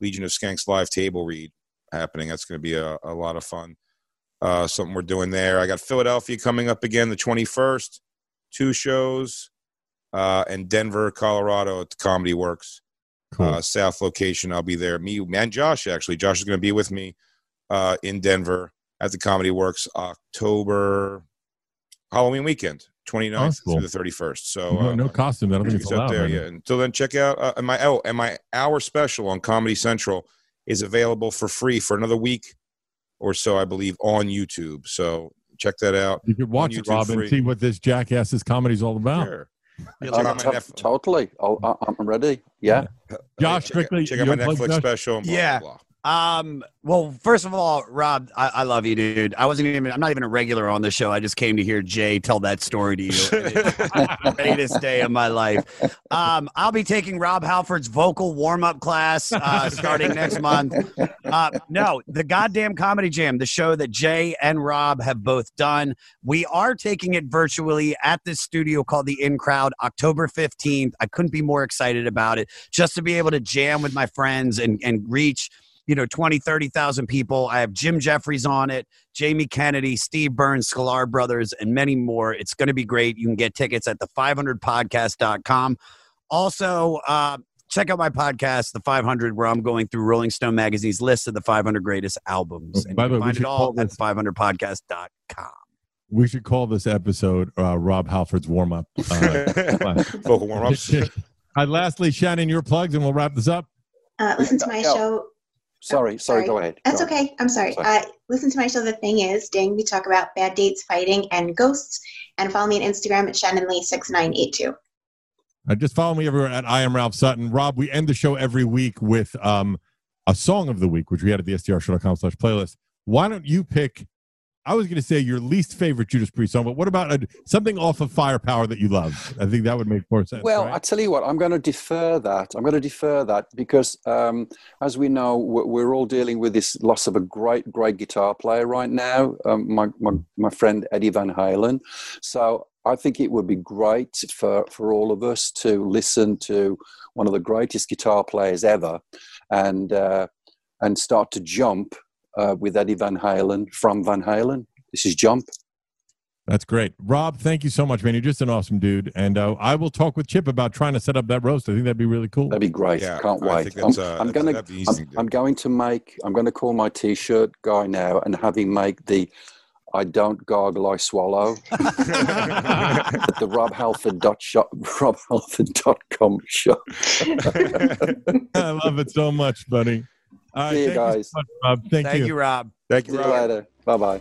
[SPEAKER 1] Legion of Skanks live table read happening. That's going to be a, a lot of fun. Uh, something we're doing there. I got Philadelphia coming up again the 21st. Two shows. Uh, and Denver, Colorado at the Comedy Works
[SPEAKER 3] Cool.
[SPEAKER 1] uh, South location. I'll be there. Me and Josh actually. Josh is going to be with me uh, in Denver at the Comedy Works October Halloween weekend, 29th
[SPEAKER 3] Oh, cool.
[SPEAKER 1] through the 31st. So
[SPEAKER 3] no,
[SPEAKER 1] uh,
[SPEAKER 3] no costume. I don't think it's allowed.
[SPEAKER 1] there. Yeah. Until then, check out uh, and my oh and my hour special on Comedy Central is available for free for another week or so, I believe, on YouTube. So check that out.
[SPEAKER 3] You could watch it,
[SPEAKER 1] YouTube
[SPEAKER 3] Rob, and
[SPEAKER 1] free.
[SPEAKER 3] see what this jackass's comedy is all about.
[SPEAKER 1] Sure.
[SPEAKER 6] Yeah,
[SPEAKER 1] Check
[SPEAKER 7] Uh,
[SPEAKER 1] out my
[SPEAKER 7] to-
[SPEAKER 1] Netf-
[SPEAKER 7] totally. I'll, I- I'm ready. Yeah.
[SPEAKER 3] Josh,
[SPEAKER 1] check,
[SPEAKER 3] quickly,
[SPEAKER 1] check out my Netflix special. And blah,
[SPEAKER 6] Yeah.
[SPEAKER 1] blah, blah.
[SPEAKER 6] Um. Well, first of all, Rob, I, I love you, dude. I wasn't even. I'm not even a regular on the show. I just came to hear Jay tell that story to you. The [laughs] greatest day of my life. Um. I'll be taking Rob Halford's vocal warm up class uh, starting next month. Uh, no, the goddamn comedy jam, the show that Jay and Rob have both done. We are taking it virtually at this studio called the In Crowd, October 15th. I couldn't be more excited about it. Just to be able to jam with my friends and and reach you know 20 30,000 people. I have Jim Jefferies on it, Jamie Kennedy, Steve Burns, Sklar Brothers and many more. It's going to be great. You can get tickets at the500podcast.com. Also, uh, check out my podcast, The 500, where I'm going through Rolling Stone Magazine's list of the 500 greatest albums.
[SPEAKER 3] Oh,
[SPEAKER 6] And
[SPEAKER 3] by
[SPEAKER 6] you
[SPEAKER 3] the
[SPEAKER 6] can
[SPEAKER 3] way,
[SPEAKER 6] find it all at
[SPEAKER 3] this-
[SPEAKER 6] the500podcast.com.
[SPEAKER 3] We should call this episode uh, Rob Halford's warm up. Uh,
[SPEAKER 1] Vocal warm ups.
[SPEAKER 3] uh, lastly, Shannon, your plugs, and we'll wrap this up.
[SPEAKER 8] Uh, listen to my
[SPEAKER 7] Yeah.
[SPEAKER 8] show.
[SPEAKER 7] Sorry, sorry,
[SPEAKER 8] sorry.
[SPEAKER 7] go ahead.
[SPEAKER 8] That's
[SPEAKER 7] Go on.
[SPEAKER 8] okay. I'm sorry.
[SPEAKER 7] Sorry.
[SPEAKER 8] Uh, listen to my show. The thing is, dang, We talk about bad dates, fighting, and ghosts. And follow me on Instagram at Shannon Lee six nine eight two.
[SPEAKER 3] Uh, just follow me everywhere at I am Ralph Sutton. Rob, we end the show every week with um, a song of the week, which we had at the SDRshow.com slash playlist. Why don't you pick? I was going to say your least favorite Judas Priest song, but what about a, something off of Firepower that you love? I think that would make more sense.
[SPEAKER 7] Well,
[SPEAKER 3] right?
[SPEAKER 7] I tell you what, I'm going to defer that. I'm going to defer that because, um, as we know, we're, we're all dealing with this loss of a great, great guitar player right now. Um, my, my my friend Eddie Van Halen. So I think it would be great for for all of us to listen to one of the greatest guitar players ever, and uh, and start to jump uh, with Eddie Van Halen from Van Halen. This is Jump.
[SPEAKER 3] That's great. Rob, thank you so much, man. You're just an awesome dude. And uh, I will talk with Chip about trying to set up that roast. I think that'd be really cool.
[SPEAKER 7] That'd be great.
[SPEAKER 1] Yeah,
[SPEAKER 7] Can't
[SPEAKER 1] I
[SPEAKER 7] wait. I'm,
[SPEAKER 1] uh,
[SPEAKER 7] I'm gonna
[SPEAKER 1] that'd be easy
[SPEAKER 7] I'm,
[SPEAKER 1] to.
[SPEAKER 7] I'm going to make I'm going to call my t-shirt guy now and have him make the I don't gargle I swallow [laughs] at the Rob Halford dot shop [laughs] Rob Halford dot com shop. [laughs]
[SPEAKER 3] I love it so much, buddy. All right,
[SPEAKER 7] See you guys.
[SPEAKER 3] so much, Rob. Thank,
[SPEAKER 6] Thank you, Rob.
[SPEAKER 1] Thank
[SPEAKER 7] See
[SPEAKER 1] you,
[SPEAKER 7] you
[SPEAKER 1] Rob.
[SPEAKER 7] later. Bye bye.